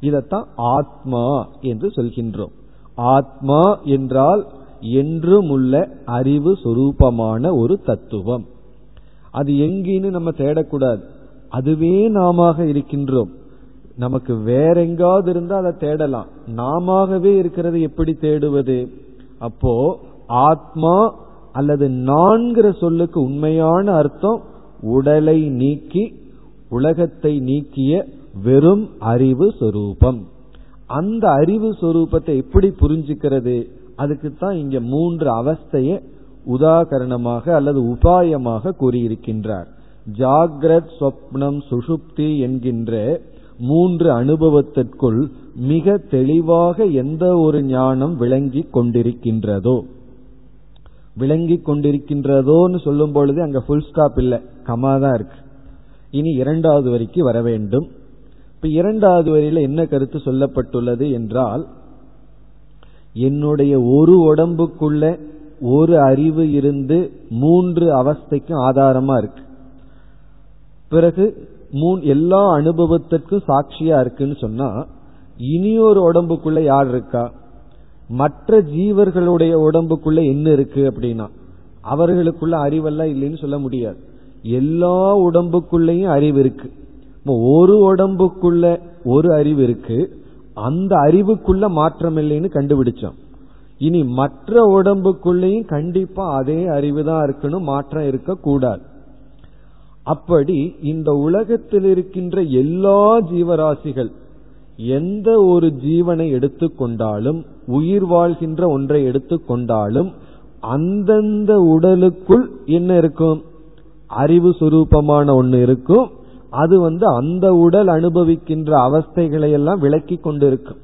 இதத்தான் ஆத்மா என்று சொல்கின்றோம். ஆத்மா என்றால் என்றும் உள்ள அறிவு சுரூபமான ஒரு தத்துவம். அது எங்கின்னு நம்ம தேடக்கூடாது. அதுவே நாம இருக்கின்றோம். நமக்கு வேற எங்காவது இருந்தா அதை தேடலாம். நாமவே இருக்கிறது எப்படி தேடுவது? அப்போ ஆத்மா அல்லது நான்கிற சொல்லுக்கு உண்மையான அர்த்தம் உடலை நீக்கி உலகத்தை நீக்கிய வெறும் அறிவு சொரூபம். அந்த அறிவு சொரூபத்தை எப்படி புரிஞ்சுக்கிறது? அதுக்கு தான் இங்க மூன்று அவஸ்தையை உதாகரணமாக அல்லது உபாயமாக கூறியிருக்கின்றார். ஜாகிரத் சொப்னம் சுஷுப்தி என்கின்ற மூன்று அனுபவத்திற்குள் மிக தெளிவாக எந்த ஒரு ஞானம் விளங்கி கொண்டிருக்கின்றதோ. விளங்கி கொண்டிருக்கின்றதோன்னு சொல்லும் பொழுது அங்க ஃபுல் ஸ்டாப் இல்லை. கமா தான் இருக்கு. இனி இரண்டாவது வரிக்கு வர வேண்டும். இப்ப இரண்டாவது வரியில என்ன கருத்து சொல்லப்பட்டுள்ளது என்றால் என்னுடைய ஒரு உடம்புக்குள்ள ஒரு அறிவு இருந்து மூன்று அவஸ்தைக்கும் ஆதாரமா இருக்கு. பிறகு மூன் எல்லா அனுபவத்திற்கும் சாட்சியா இருக்குன்னு சொன்னா இனியொரு உடம்புக்குள்ள யார் இருக்கா? மற்ற ஜீவர்களுடைய உடம்புக்குள்ள என்ன இருக்கு அப்படின்னா அவர்களுக்குள்ள அறிவெல்லாம் இல்லைன்னு சொல்ல முடியாது. எல்லா உடம்புக்குள்ளேயும் அறிவு இருக்கு. ஒரு உடம்புக்குள்ள ஒரு அறிவு இருக்கு. அந்த அறிவுக்குள்ள மாற்றம் இல்லைன்னு கண்டுபிடிச்சோம். இனி மற்ற உடம்புக்குள்ளேயும் கண்டிப்பா அதே அறிவு தான் இருக்கணும் மாற்றம் இருக்கக்கூடாது. அப்படி இந்த உலகத்தில் இருக்கின்ற எல்லா ஜீவராசிகள் எந்த ஒரு ஜீவனை எடுத்துக்கொண்டாலும் உயிர் வாழ்கின்ற ஒன்றை எடுத்துக்கொண்டாலும் அந்தந்த உடலுக்குள் என்ன இருக்கும்? அறிவு சுரூபமான ஒன்று இருக்கும். அது வந்து அந்த உடல் அனுபவிக்கின்ற அவஸ்தைகளை எல்லாம் விளக்கி கொண்டிருக்கும்.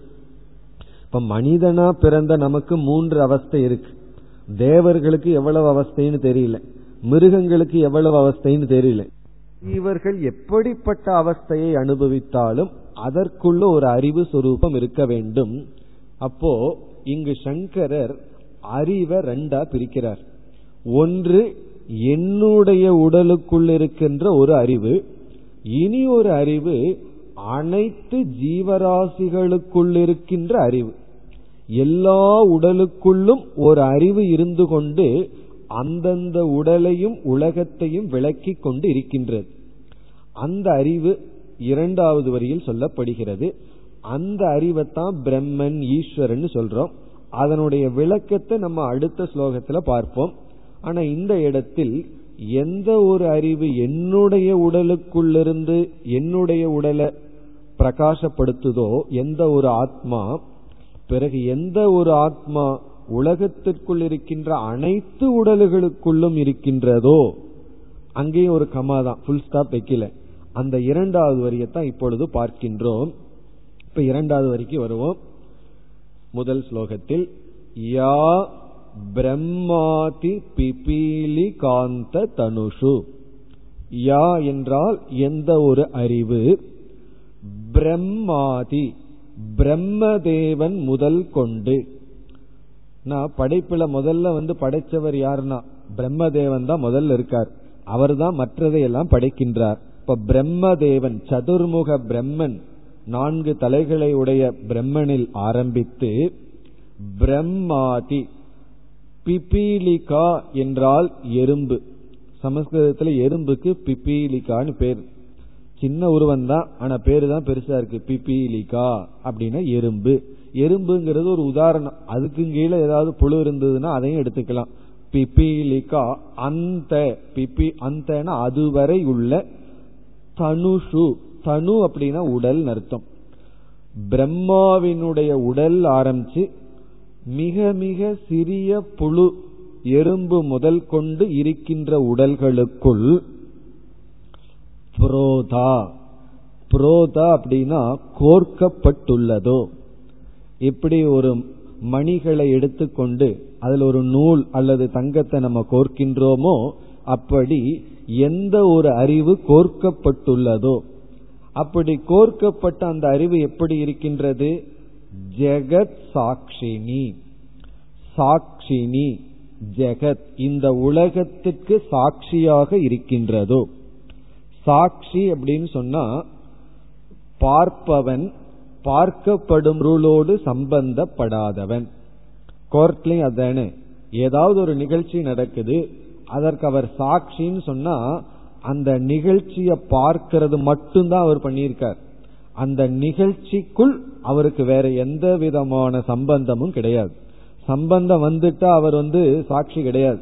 இப்ப மனிதனா பிறந்த நமக்கு மூன்று அவஸ்தை இருக்கு. தேவர்களுக்கு எவ்வளவு அவஸ்தைன்னு தெரியல. மிருகங்களுக்கு எவ்வளவு அவஸ்தைன்னு தெரியல. இவர்கள் எப்படிப்பட்ட அவஸ்தையை அனுபவித்தாலும் அதற்குள்ள ஒரு அறிவு சுரூபம் இருக்க வேண்டும். அப்போ இங்கு சங்கரர் அறிவை ரெண்டா பிரிக்கிறார். ஒன்று என்னுடைய உடலுக்குள் இருக்கின்ற ஒரு அறிவு இனி ஒரு அறிவு அனைத்து ஜீவராசிகளுக்குள் இருக்கின்ற அறிவு. எல்லா உடலுக்குள்ளும் ஒரு அறிவு இருந்து கொண்டு அந்தந்த உடலையும் உலகத்தையும் விளக்கி கொண்டு இருக்கின்றது. அந்த அறிவு இரண்டாவது வரியில் சொல்லப்படுகிறது. அந்த அறிவைத்தான் பிரம்மன் ஈஸ்வரன் சொல்றோம். அதனுடைய விளக்கத்தை நம்ம அடுத்த ஸ்லோகத்துல பார்ப்போம். ஆனா இந்த இடத்தில் எந்த ஒரு அறிவு என்னுடைய உடலுக்குள்ளிருந்து என்னுடைய உடலை பிரகாசப்படுத்துதோ எந்த ஒரு ஆத்மா பிறகு எந்த ஒரு ஆத்மா உலகத்திற்குள் இருக்கின்ற அனைத்து உடல்களுக்குள்ளும் இருக்கின்றதோ அங்கேயும் ஒரு கமா தான் ஃபுல் ஸ்டாப் வைக்கல. அந்த இரண்டாவது வரியத்தான் இப்பொழுது பார்க்கின்றோம். இப்ப இரண்டாவது வரிக்கு வருவோம். முதல் ஸ்லோகத்தில் யா பிரம்மாதி பிபீலி காந்த தனுஷு. யா என்றால் எந்த ஒரு அறிவு. பிரம்மாதி பிரம்மதேவன் முதல் கொண்டு. நான் படைப்புல முதல்ல வந்து படைச்சவர் யாருன்னா பிரம்மதேவன் தான் முதல்ல இருக்கார். அவர் தான் மற்றதையெல்லாம் படைக்கின்றார். இப்ப பிரம்மதேவன் சதுர்முக பிரம்மன் நான்கு தலைகளை உடைய பிரம்மனில் ஆரம்பித்து பிரம்மாதி பிபீலிகா என்றால் எறும்பு. சமஸ்கிருதத்துல எறும்புக்கு பிபீலிகான்னு பேர். சின்ன உருவம் தான் ஆனா பேரு தான் பெருசா இருக்கு. பிபீலிகா அப்படின்னா எறும்பு. எறும்புங்கிறது ஒரு உதாரணம். அதுக்கு கீழே ஏதாவது புழு இருந்ததுன்னா அதையும் எடுத்துக்கலாம். பிபீலிகா அந்த பிபி அந்தனா அதுவரை உள்ள தனுஷு. தனு அப்படின்னா உடல் அர்த்தம். பிரம்மாவினுடைய உடல் ஆரம்பிச்சு மிக மிக சிறிய புழு எறும்பு முதல் கொண்டு இருக்கின்ற உடல்களுக்குள் புரோதா. புரோதா அப்படின்னா கோர்க்கப்பட்டுள்ளதோ. எப்படி ஒரு மணிகளை எடுத்துக்கொண்டு அதில் ஒரு நூல் அல்லது தங்கத்தை நம்ம கோர்க்கின்றோமோ அப்படி எந்த ஒரு அறிவு கோர்க்கப்பட்டுள்ளதோ அப்படி கோர்க்கப்பட்ட அந்த அறிவு எப்படி இருக்கின்றது? ஜெகத் சாட்சினி சாட்சினி ஜெகத் இந்த உலகத்துக்கு சாட்சியாக இருக்கின்றதோ. சாட்சி அப்படின்னு சொன்னா பார்ப்பவன் பார்க்கப்படும் ரூலோடு சம்பந்தப்படாதவன். கோர்ட்லயும் அதானே. ஏதாவது ஒரு நிகழ்ச்சி நடக்குது அதற்கு அவர் சாட்சின்னு சொன்னா அந்த நிகழ்ச்சியை பார்க்கிறது மட்டும்தான் அவர் பண்ணியிருக்கார். அந்த நிகழ்ச்சிக்குள் அவருக்கு வேற எந்த விதமான சம்பந்தமும் கிடையாது. சம்பந்தம் வந்துட்டா அவர் வந்து சாட்சி கிடையாது.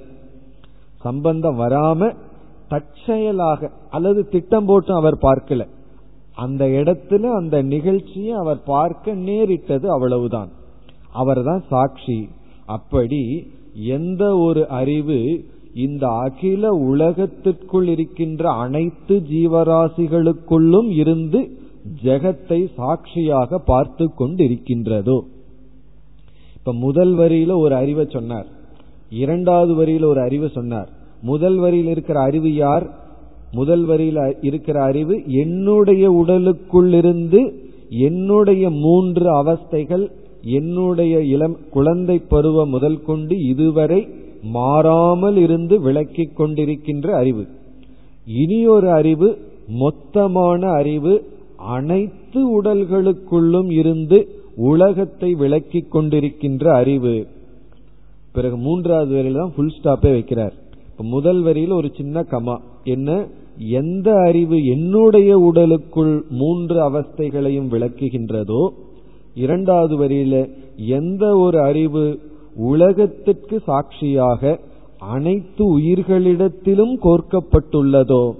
சம்பந்தம் வராம தற்செயலாக அல்லது திட்டம் போட்டு அவர் பார்க்கல. அந்த இடத்துல அந்த நிகழ்ச்சியை அவர் பார்க்க நேரிட்டது அவ்வளவுதான். அவர் தான் சாட்சி. அப்படி எந்த ஒரு அறிவு இந்த அகில உலகத்திற்குள் இருக்கின்ற அனைத்து ஜீவராசிகளுக்குள்ளும் இருந்து ஜெகத்தை சாட்சியாக பார்த்து கொண்டிருக்கின்றதோ? இப்ப முதல் வரியில ஒரு அறிவை சொன்னார். இரண்டாவது வரியில ஒரு அறிவை சொன்னார். முதல் வரியில் இருக்கிற அறிவு யார்? முதல் வரியில் இருக்கிற அறிவு என்னுடைய உடலுக்குள்ளிருந்து என்னுடைய மூன்று அவஸ்தைகள் என்னுடைய இளம் குழந்தை பருவம் முதல் கொண்டு இதுவரை மாறாமல் இருந்து விளக்கிக் கொண்டிருக்கின்ற அறிவு. இனியொரு அறிவு மொத்தமான அறிவு அனைத்து உடல்களுக்குள்ளும் இருந்து உலகத்தை விளக்கிக் கொண்டிருக்கின்ற அறிவு. பிறகு மூன்றாவது வரியில தான் ஃபுல் ஸ்டாப்பே வைக்கிறார். முதல் வரியில் ஒரு சின்ன கமா. என்ன? எந்த அறிவு என்னுடைய உடலுக்குள் மூன்று அவஸ்தைகளையும் விளக்குகின்றதோ இரண்டாவது வரியில எந்த ஒரு அறிவு உலகத்திற்கு சாட்சியாக அனைத்து உயிர்களிடத்திலும் கோர்க்கப்பட்டுள்ளதோ.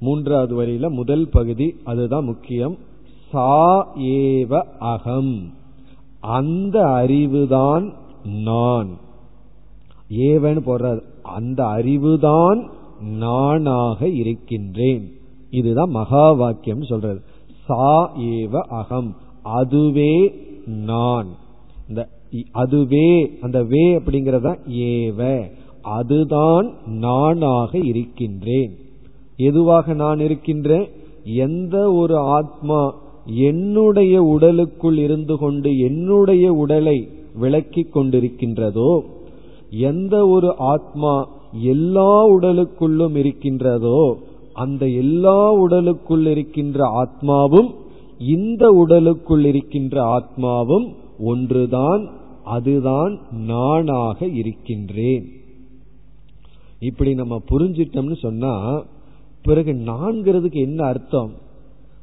மூன்றாவது வரியில முதல் பகுதி அதுதான் முக்கியம். சா ஏவ அகம். அந்த அறிவுதான் நான். ஏவன் போடுறது அந்த அறிவுதான் நானாக இருக்கின்றேன். இதுதான் மகா வாக்கியம் சொல்றது. சா ஏவ அகம். அதுவே நான். இந்த அதுவே அந்த வே அப்படிங்கறத ஏவ. அதுதான் நானாக இருக்கின்றேன். எதுவாக நான் இருக்கின்றேன்? எந்த ஒரு ஆத்மா என்னுடைய உடலுக்குள் இருந்து கொண்டு என்னுடைய உடலை விளக்கிக் கொண்டிருக்கின்றதோ எந்த ஒரு ஆத்மா எல்லா உடலுக்குள்ளும் இருக்கின்றதோ அந்த எல்லா உடலுக்குள் இருக்கின்ற ஆத்மாவும் இந்த உடலுக்குள் இருக்கின்ற ஆத்மாவும் ஒன்றுதான் அதுதான் நானாக இருக்கின்றேன். இப்படி நம்ம புரிஞ்சிட்டோம்னு சொன்னா பிறகு நான்கிறதுக்கு என்ன அர்த்தம்?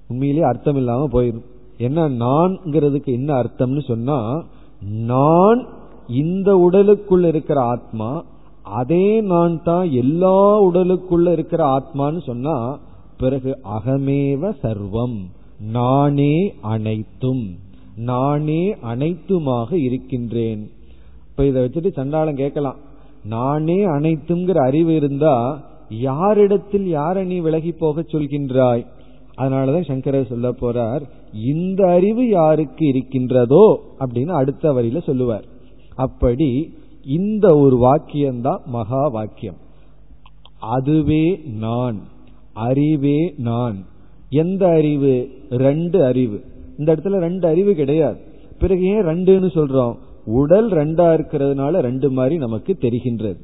உண்மையிலேயே அர்த்தம் இல்லாம போயிடும். என்ன நான்கிறதுக்கு என்ன அர்த்தம்னு சொன்னா நான் இந்த உடலுக்குள் இருக்கிற ஆத்மா அதே நான் தான் எல்லா உடலுக்குள்ள இருக்கிற ஆத்மான்னு சொன்னா பிறகு அகமேவ சர்வம் நானே அனைத்தும் நானே அனைத்துமாக இருக்கின்றேன். இப்ப இதை வச்சுட்டு சண்டாளம் கேட்கலாம் நானே அனைத்துங்கிற அறிவு இருந்தா யாரிடத்தில் யாரை நீ விலகி போக சொல்கின்றாய்? அதனாலதான் சங்கரர் சொல்ல போறார் இந்த அறிவு யாருக்கு இருக்கின்றதோ அப்படின்னு அடுத்த வரியில சொல்லுவார். அப்படி இந்த ஒரு வாக்கியம்தான் மகா வாக்கியம். அதுவே நான் அறிவே நான். எந்த அறிவு? ரெண்டு அறிவு. இந்த இடத்துல ரெண்டு அறிவு கிடையாது. பிறகு ஏன் ரெண்டுன்னு சொல்றோம்? உடல் ரெண்டா இருக்கிறதுனால ரெண்டு மாதிரி நமக்கு தெரிகின்றது.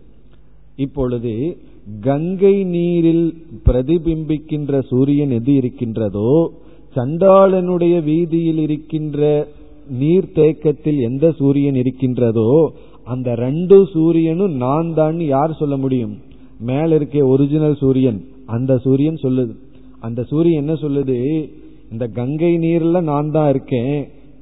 இப்பொழுது கங்கை நீரில் பிரதிபிம்பிக்கின்ற சூரியன் எது இருக்கின்றதோ சண்டாளனுடைய வீதியில் இருக்கின்ற நீர் தேக்கத்தில் எந்த சூரியன் இருக்கின்றதோ அந்த ரெண்டு சூரியனும் நான் தான் யார் சொல்ல முடியும்? மேல இருக்க ஒரிஜினல் சூரியன். அந்த சூரியன் சொல்லுது. அந்த சூரியன் என்ன சொல்லுது? இந்த கங்கை நீர்ல நான் தான் இருக்கேன்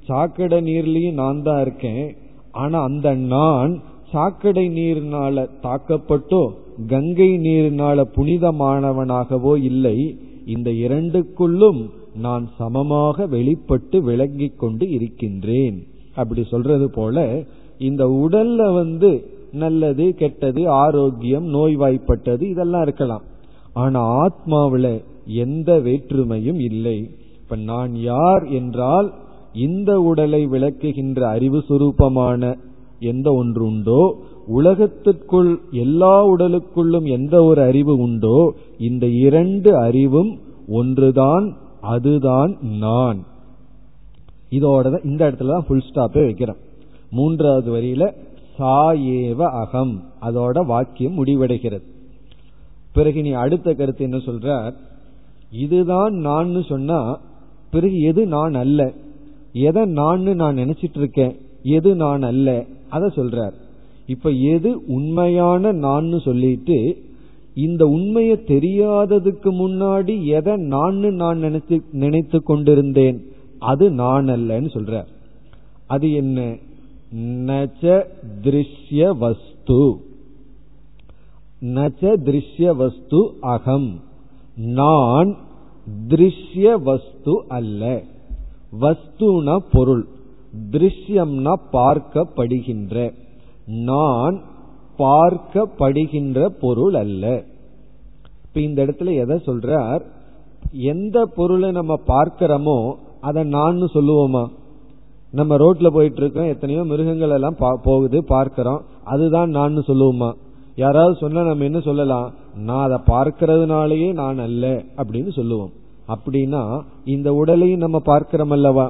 சாக்கடை நீர்லயும் நான் தான் இருக்கேன் ஆனா அந்த நான் சாக்கடை நீரினால தாக்கப்பட்டோ கங்கை நீரினால புனிதமானவனாகவோ இல்லை இந்த இரண்டுக்குள்ளும் நான் சமமாக வெளிப்பட்டு விளங்கிக் கொண்டு இருக்கின்றேன். அப்படி சொல்றது போல இந்த உடல்ல வந்து நல்லது கெட்டது ஆரோக்கியம் நோய்வாய்ப்பட்டது இதெல்லாம் இருக்கலாம். ஆனா ஆத்மாவில எந்த வேற்றுமையும் இல்லை. இப்ப நான் யார் என்றால் இந்த உடலை விளக்குகின்ற அறிவு சுரூபமான எந்த ஒன்று உண்டோ உலகத்திற்குள் எல்லா உடலுக்குள்ளும் எந்த ஒரு அறிவு உண்டோ இந்த இரண்டு அறிவும் ஒன்றுதான் அதுதான் நான். இதோட இந்த இடத்துல தான் ஃபுல் ஸ்டாப்பே வைக்கிறோம். மூன்றாவது வரியில சாயேவ அகம். அதோட வாக்கியம் முடிவடைகிறது. பிறகு நீ அடுத்த கருத்து என்ன சொல்றார்? இதுதான் நான் சொன்னா பிறகு எது நான் அல்ல? எதை நான் நான் நினைச்சிட்டு இருக்கேன் எது நான் அல்ல? அத சொல்றார். இப்ப எது உண்மையான நான் சொல்லிட்டு இந்த உண்மையை தெரியாததுக்கு முன்னாடி எதை நான் நான் நினைத்து நினைத்து கொண்டிருந்தேன்? அது நான் அல்லன்னு சொல்றார். அது என்ன? நச்ச திருஷ்ய வஸ்து. நச்ச திருஷ்ய வஸ்து அகம். நான் திருஷ்ய வஸ்து அல்ல. வஸ்துனா பொருள். திருஷ்யம்னா பார்க்கப்படுகின்ற. நான் பார்க்கப்படுகின்ற பொருள் அல்ல. இப்ப இந்த இடத்துல எதை சொல்றார்? எந்த பொருளை நம்ம பார்க்கிறோமோ அதை நான் சொல்லுவோமா? நம்ம ரோட்ல போயிட்டு இருக்கோம் எத்தனையோ மிருகங்கள் எல்லாம் போகுது பார்க்கிறோம் அதுதான் நான் சொல்லுவோமா? யாராவது சொன்னா நம்ம என்ன சொல்லலாம்? நான் அதை பார்க்கறதுனாலயே நான் அல்ல அப்படின்னு சொல்லுவோம். அப்படின்னா இந்த உடலையும் நம்ம பார்க்கிறோம் அல்லவா?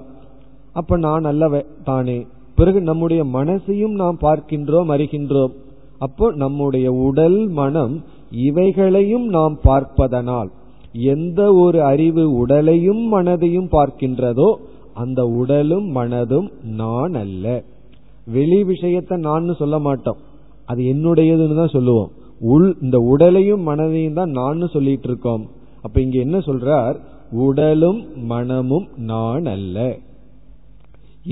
அப்ப நான் அல்லவ தானே. பிறகு நம்முடைய மனசையும் நாம் பார்க்கின்றோம் அறிகின்றோம். அப்போ நம்முடைய உடல் மனம் இவைகளையும் நாம் பார்ப்பதனால் எந்த ஒரு அறிவு உடலையும் மனதையும் பார்க்கின்றதோ அந்த உடலும் மனதும் நான் அல்ல. வெளி விஷயத்தை நான் சொல்ல மாட்டோம். அது என்னுடையதுன்னு தான் சொல்லுவோம். உள் இந்த உடலையும் மனதையும் தான் நான் சொல்லிட்டு இருக்கோம் அப்ப இங்க என்ன சொல்றார்? உடலும் மனமும் நான் அல்ல.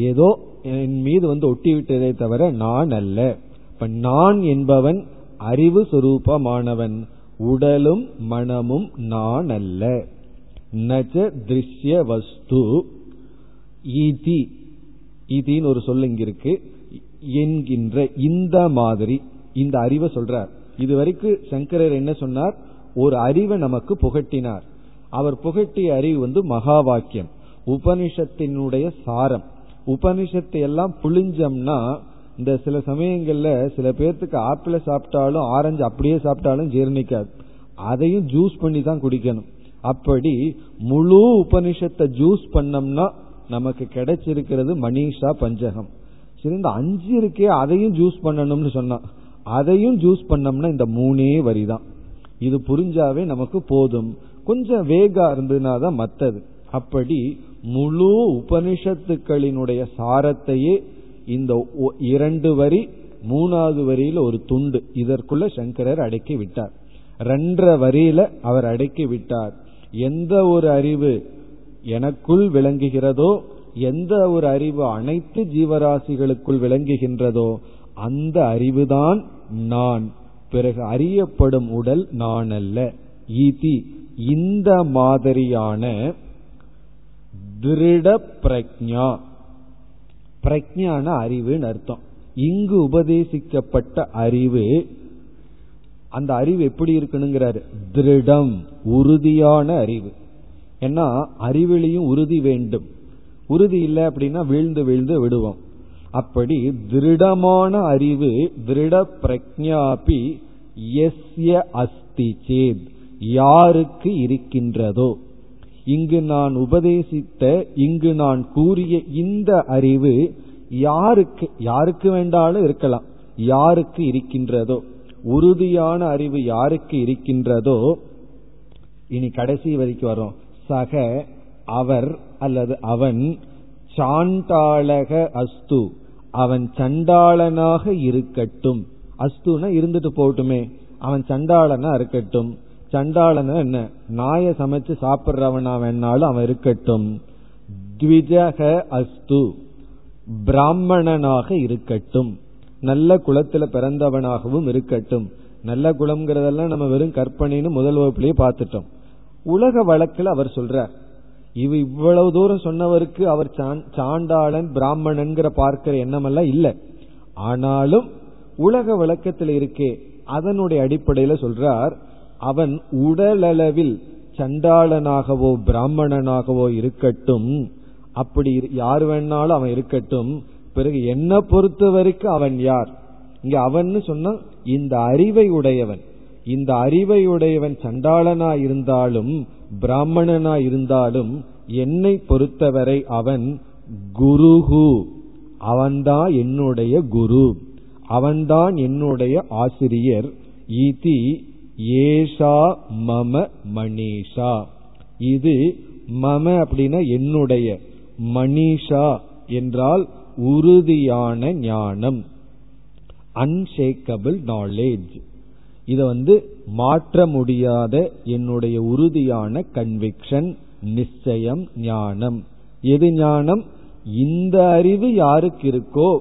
ஏதோ என் மீது வந்து ஒட்டி விட்டதே தவிர நான் அல்ல. இப்ப நான் என்பவன் அறிவு சுரூபமானவன். உடலும் மனமும் நான் அல்ல நஜ திருஷ்ய வஸ்து. ஈதி ஈதின்னு ஒரு சொல் இருக்கு என்கின்ற இந்த மாதிரி இந்த அறிவை சொல்றார். இதுவரைக்கும் சங்கரர் என்ன சொன்னார்? ஒரு அறிவை நமக்கு புகட்டினார். அவர் புகட்டிய அறிவு வந்து மகா வாக்கியம் உபனிஷத்தினுடைய சாரம். உபனிஷத்தை எல்லாம் புழிஞ்சோம்னா இந்த சில சமயங்கள்ல சில பேர்த்துக்கு ஆப்பிள சாப்பிட்டாலும் ஆரஞ்சு அப்படியே சாப்பிட்டாலும் ஜீர்ணிக்காது. அதையும் ஜூஸ் பண்ணி தான் குடிக்கணும். அப்படி முழு உபனிஷத்தை ஜூஸ் பண்ணோம்னா நமக்கு கிடைச்சிருக்கிறது மணிஷா பஞ்சகம். சரி இந்த அஞ்சு இருக்கே அதையும் ஜூஸ் பண்ணணும்னு சொன்னான் அதையும் ஜூஸ் பண்ணோம்னா இந்த மூணே வரிதான். இது புரிஞ்சாவே நமக்கு போதும். கொஞ்சம் வேகா இருந்ததுனா தான் மத்தது. அப்படி முழு உபனிஷத்துக்களினுடைய சாரத்தையே இந்த இரண்டு வரி மூணாவது வரியில ஒரு துண்டு. இதற்குள்ள சங்கரர் அடக்கி விட்டார். ரெண்டரை வரியில அவர் அடக்கி விட்டார். எந்த ஒரு அறிவு எனக்குள் விளங்குகிறதோ எந்த ஒரு அறிவு அனைத்து ஜீவராசிகளுக்குள் விளங்குகின்றதோ அந்த அறிவுதான் நான். பிறகு அறியப்படும் உடல் நான் அல்ல ஈதி இந்த மாதிரியான திருட பிரக்ஞா பிரக்ஞான அறிவுன்னு அர்த்தம். இங்கு உபதேசிக்கப்பட்ட அறிவு அந்த அறிவு எப்படி இருக்கணுங்கிறாரு? திருடம் உறுதியான அறிவு. ஏன்னா அறிவிலையும் உறுதி வேண்டும். உறுதி இல்லை அப்படின்னா வீழ்ந்து வீழ்ந்து விடுவோம். அப்படி திருடமான அறிவு திருட பிரஜாபி எஸ்ய அஸ்தி சேத் யாருக்கு இருக்கின்றதோ? இங்கு நான் உபதேசித்த இங்கு நான் கூறிய இந்த அறிவு யாருக்கு யாருக்கு வேண்டாலும் இருக்கலாம். யாருக்கு இருக்கின்றதோ உறுதியான அறிவு யாருக்கு இருக்கின்றதோ இனி கடைசி வரைக்கும் வரும் சக அவர் அல்லது அவன் சாண்டாளக அஸ்து. அவன் சண்டாளனாக இருக்கட்டும். அஸ்துனா இருந்துட்டு போகட்டுமே. அவன் சண்டாளனா இருக்கட்டும். சண்டாளனா என்ன? நாய சமைச்சு சாப்பிட்றவனா வேணாலும் அவன் இருக்கட்டும். த்விஜக அஸ்து. பிராமணனாக இருக்கட்டும். நல்ல குலத்துல பிறந்தவனாகவும் இருக்கட்டும். நல்ல குலம்ங்கிறதெல்லாம் நம்ம வெறும் கற்பனைன்னு முதல் வகுப்புலயே பார்த்துட்டோம். உலக வழக்கில் அவர் சொல்றார் இவ இவ்வளவு தூரம் சொன்னவருக்கு அவர் சாண்டாளன் பிராமணன்கிற பார்க்கிற எண்ணமெல்லாம் இல்லை. ஆனாலும் உலக விளக்கத்தில் இருக்கே அதனுடைய அடிப்படையில சொல்றார் அவன் உடலளவில் சண்டாளனாகவோ பிராமணனாகவோ இருக்கட்டும் அப்படி யார் வேணாலும் அவன் இருக்கட்டும் பிறகு என்ன பொறுத்த வரைக்கும் அவன் யார்? இங்க அவன் சொன்னா இந்த அறிவை உடையவன். இந்த அறிவை உடையவன் சண்டாளனா இருந்தாலும் பிராமணனா இருந்தாலும் என்னை பொறுத்தவரை அவன் குருகு அவன்தான் என்னுடைய குரு. அவன்தான் என்னுடைய ஆசிரியர். இதி ஏஷா மம மணிஷா. இது மம அப்படின்னா என்னுடைய. மணிஷா என்றால் உறுதியான ஞானம். அன்ஷேக்கபிள் நாலேஜ் இத வந்து மாற்ற முடியாத என்னுடைய உறுதியான கன்விக்ஷன் நிச்சயம் ஞானம். எது ஞானம்? இந்த அறிவு யாருக்கு இருக்கோ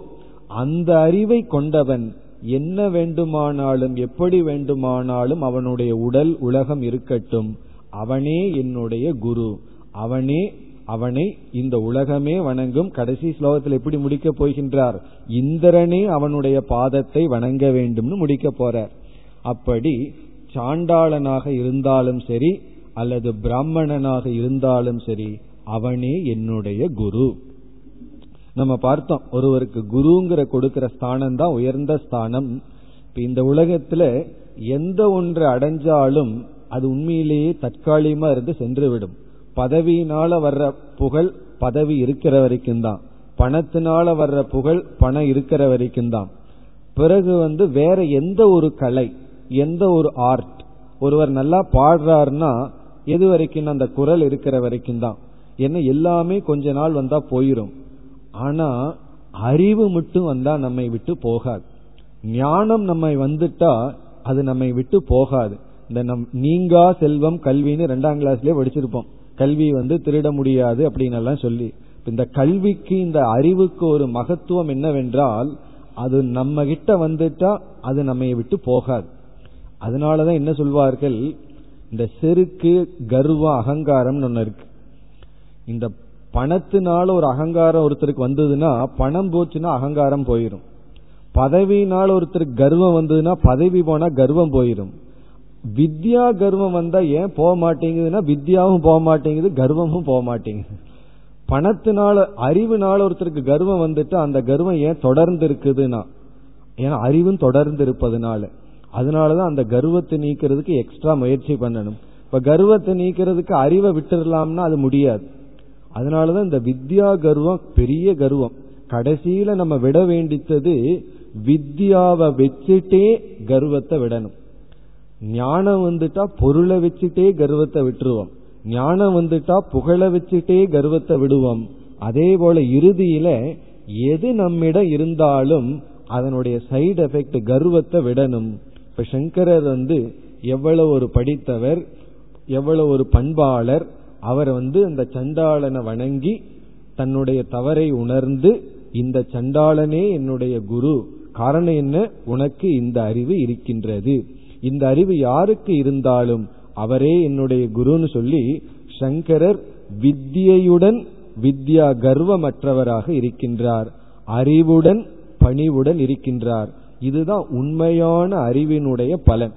அந்த அறிவை கொண்டவன் என்ன வேண்டுமானாலும் எப்படி வேண்டுமானாலும் அவனுடைய உடல் உலகம் இருக்கட்டும். அவனே என்னுடைய குரு. அவனே அவனை இந்த உலகமே வணங்கும். கடைசி ஸ்லோகத்தில் எப்படி முடிக்கப் போகின்றார்? இந்திரனே அவனுடைய பாதத்தை வணங்க வேண்டும்னு முடிக்க போறார். அப்படி சாண்டாளனாக இருந்தாலும் சரி அல்லது பிராமணனாக இருந்தாலும் சரி அவனே என்னுடைய குரு. நம்ம பார்த்தோம் ஒருவருக்கு குருங்கிற கொடுக்கிற ஸ்தானம் தான் உயர்ந்த ஸ்தானம். இப்ப இந்த உலகத்துல எந்த ஒன்று அடைஞ்சாலும் அது உண்மையிலேயே தற்காலிகமா இருந்து சென்றுவிடும். பதவியினால வர்ற புகழ் பதவி இருக்கிற வரைக்கும் தான். பணத்தினால வர்ற புகழ் பணம் இருக்கிற வரைக்கும் தான். பிறகு வந்து வேற எந்த ஒரு கலை எந்த ஒரு ஆர்ட் ஒருவர் நல்லா பாடுறாருன்னா எது வரைக்கும் அந்த குரல் இருக்கிற வரைக்கும் தான். என்ன எல்லாமே கொஞ்ச நாள் வந்தா போயிரும். ஆனா அறிவு மட்டும் வந்தா நம்மை விட்டு போகாது. ஞானம் நம்மை வந்துட்டா அது நம்மை விட்டு போகாது. இந்த நம் நீங்கா செல்வம் கல்வின்னு ரெண்டாம் கிளாஸ்லயே படிச்சிருப்போம். கல்வி வந்து திருட முடியாது அப்படின்னு எல்லாம் சொல்லி. இந்த கல்விக்கு இந்த அறிவுக்கு ஒரு மகத்துவம் என்னவென்றால் அது நம்ம கிட்ட வந்துட்டா அது நம்ம விட்டு போகாது. அதனாலதான் என்ன சொல்வார்கள்? இந்த செருக்கு கர்வ அகங்காரம்னு ஒன்னு இருக்கு. இந்த பணத்தினால ஒரு அகங்காரம் ஒருத்தருக்கு வந்ததுன்னா பணம் போச்சுன்னா அகங்காரம் போயிடும் பதவியினால ஒருத்தருக்கு கர்வம் வந்ததுன்னா பதவி போனா கர்வம் போயிடும் வித்யா கர்வம் வந்தா ஏன் போக மாட்டேங்குதுன்னா வித்யாவும் போக மாட்டேங்குது கர்வமும் போக மாட்டேங்குது. பணத்தினால அறிவுனால ஒருத்தருக்கு கர்வம் வந்துட்டு அந்த கர்வம் ஏன் தொடர்ந்து இருக்குதுன்னா ஏன்னா அறிவும் தொடர்ந்து இருப்பதுனால அதனாலதான் அந்த கர்வத்தை நீக்கிறதுக்கு எக்ஸ்ட்ரா முயற்சி பண்ணணும். இப்ப கர்வத்தை நீக்கிறதுக்கு அறிவை விட்டுடலாம்னா அது முடியாது. அதனாலதான் இந்த வித்யா கர்வம் பெரிய கர்வம். கடைசியில நம்ம விட வேண்டித்தது வித்யாவை வச்சுட்டே கர்வத்தை விடணும். ஞானம் வந்துட்டா பொருளை வச்சுட்டே கர்வத்தை விட்டுருவோம். ஞானம் வந்துட்டா புகழை வச்சுட்டே கர்வத்தை விடுவோம். அதே போல இறுதியில எது நம்மிடம் இருந்தாலும் அதனுடைய சைடு எஃபெக்ட் கர்வத்தை விடணும். இப்ப சங்கரர் வந்து எவ்வளவு ஒரு படித்தவர் எவ்வளவு ஒரு பண்பாளர் அவர் வந்து அந்த சண்டாளனை வணங்கி தன்னுடைய தவறை உணர்ந்து இந்த சண்டாளனே என்னுடைய குரு காரணம் என்ன? உனக்கு இந்த அறிவு இருக்கின்றது. இந்த அறிவு யாருக்கு இருந்தாலும் அவரே என்னுடைய குருன்னு சொல்லி சங்கரர் வித்யையுடன் வித்யா கர்வமற்றவராக இருக்கின்றார். அறிவுடன் பணிவுடன் இருக்கின்றார். இதுதான் உண்மையான அறிவினுடைய பலன்.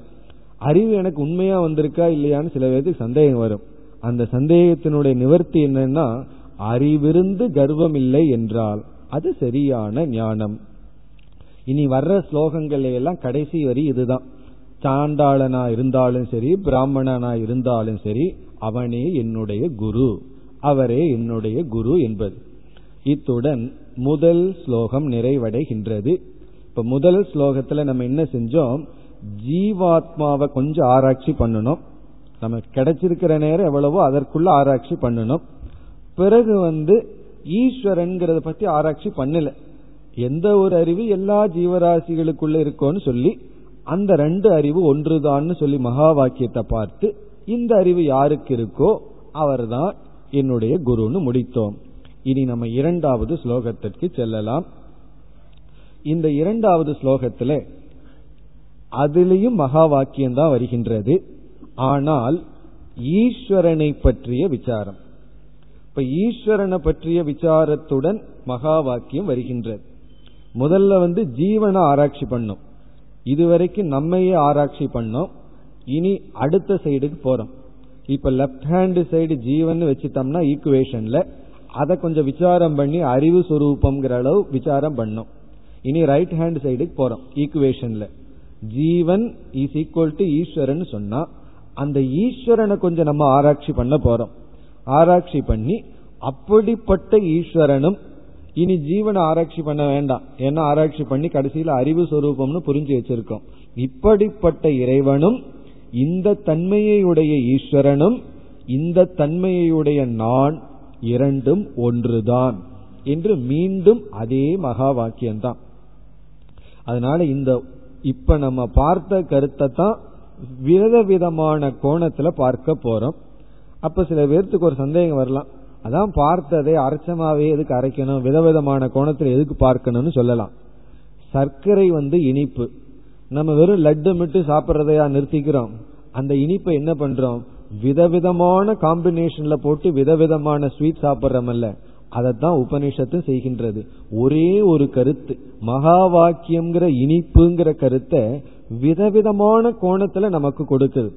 அறிவு எனக்கு உண்மையா வந்திருக்கா இல்லையான்னு சில பேருக்கு சந்தேகம் வரும். அந்த சந்தேகத்தினுடைய நிவர்த்தி என்னன்னா அறிவிருந்து கர்வம் இல்லை என்றால் அது சரியான ஞானம். இனி வர்ற ஸ்லோகங்கள் எல்லாம் கடைசி வரி இதுதான். சாண்டாளனா இருந்தாலும் சரி பிராமணனா இருந்தாலும் சரி அவனே என்னுடைய குரு அவரே என்னுடைய குரு என்பது. இத்துடன் முதல் ஸ்லோகம் நிறைவடைகின்றது. இப்ப முதல் ஸ்லோகத்துல நம்ம என்ன செஞ்சோம்? ஜீவாத்மாவை கொஞ்சம் ஆராய்ச்சி பண்ணணும். நமக்கு கிடைச்சிருக்கிற நேரம் எவ்வளவோ அதற்குள்ள ஆராய்ச்சி பண்ணணும். பிறகு வந்து ஈஸ்வரன்கிறத பத்தி ஆராய்ச்சி பண்ணல. எந்த ஒரு அறிவு எல்லா ஜீவராசிகளுக்குள்ள இருக்கோன்னு சொல்லி அந்த ரெண்டு அறிவு ஒன்றுதான்னு சொல்லி மகா வாக்கியத்தை பார்த்து இந்த அறிவு யாருக்கு இருக்கோ அவர்தான் என்னுடைய குருன்னு முடித்தோம். இனி நம்ம இரண்டாவது ஸ்லோகத்திற்கு செல்லலாம். இந்த இரண்டாவது ஸ்லோகத்துல அதிலையும் மகா வாக்கியம் தான் வருகின்றது. ஆனால் ஈஸ்வரனை பற்றிய விசாரம். இப்ப ஈஸ்வரனை பற்றிய விசாரத்துடன் மகா வாக்கியம் வருகின்றது. முதல்ல வந்து ஜீவனை ஆராய்ச்சி பண்ணும். இதுவரைக்கும் நம்மையே ஆராய்ச்சி பண்ணோம். இனி அடுத்த சைடுக்கு போறோம். இப்ப லெப்ட் ஹேண்ட் சைடு ஜீவன் வச்சுட்டோம்னா ஈக்குவேஷன்ல அதை கொஞ்சம் விசாரம் பண்ணி அறிவு சுரூபம்ங்கிற அளவு விசாரம் பண்ணோம். இனி ரைட் ஹேண்ட் சைடுக்கு போறோம் ஈக்குவேஷன்ல jeevan is equal to Eeswaran சொன்னா அந்த ஈஸ்வரனை கொஞ்சம் நம்ம ஆராய்ச்சி பண்ண போறோம். ஆராய்ச்சி பண்ணி அப்படிப்பட்ட ஈஸ்வரனும் இனி ஜீவனை ஆராய்ச்சி பண்ண வேண்டாம். ஏன்னா ஆராய்ச்சி பண்ணி கடைசியில் அறிவு சுரூபம்னு புரிஞ்சு வச்சிருக்கோம். இப்படிப்பட்ட இறைவனும் இந்த தன்மையுடைய ஈஸ்வரனும் இந்த தன்மையுடைய நான் இரண்டும் ஒன்றுதான் என்று மீண்டும் அதே மகா வாக்கியம்தான். அதனால இந்த இப்ப நம்ம பார்த்த கருத்தை தான் விதவிதமான கோணத்துல பார்க்க போறோம். அப்ப சில பேர்த்துக்கு ஒரு சந்தேகம் வரலாம். அதான் பார்த்ததை அரைச்சமாவே எதுக்கு அரைக்கணும்? விதவிதமான கோணத்துல எதுக்கு பார்க்கணும்னு சொல்லலாம். சர்க்கரை வந்து இனிப்பு. நம்ம வெறும் லட்டு மிட்டு சாப்பிட்றதையா நிறுத்திக்கிறோம். அந்த இனிப்பை என்ன பண்றோம்? விதவிதமான காம்பினேஷன்ல போட்டு விதவிதமான ஸ்வீட் சாப்பிட்றமல்ல. அதைத்தான் உபனிஷத்தும் செய்கின்றது. ஒரே ஒரு கருத்து. மகா வாக்கியம்ங்கிற இனிப்புங்கிற கருத்தை விதவிதமான கோணத்துல நமக்கு கொடுக்குது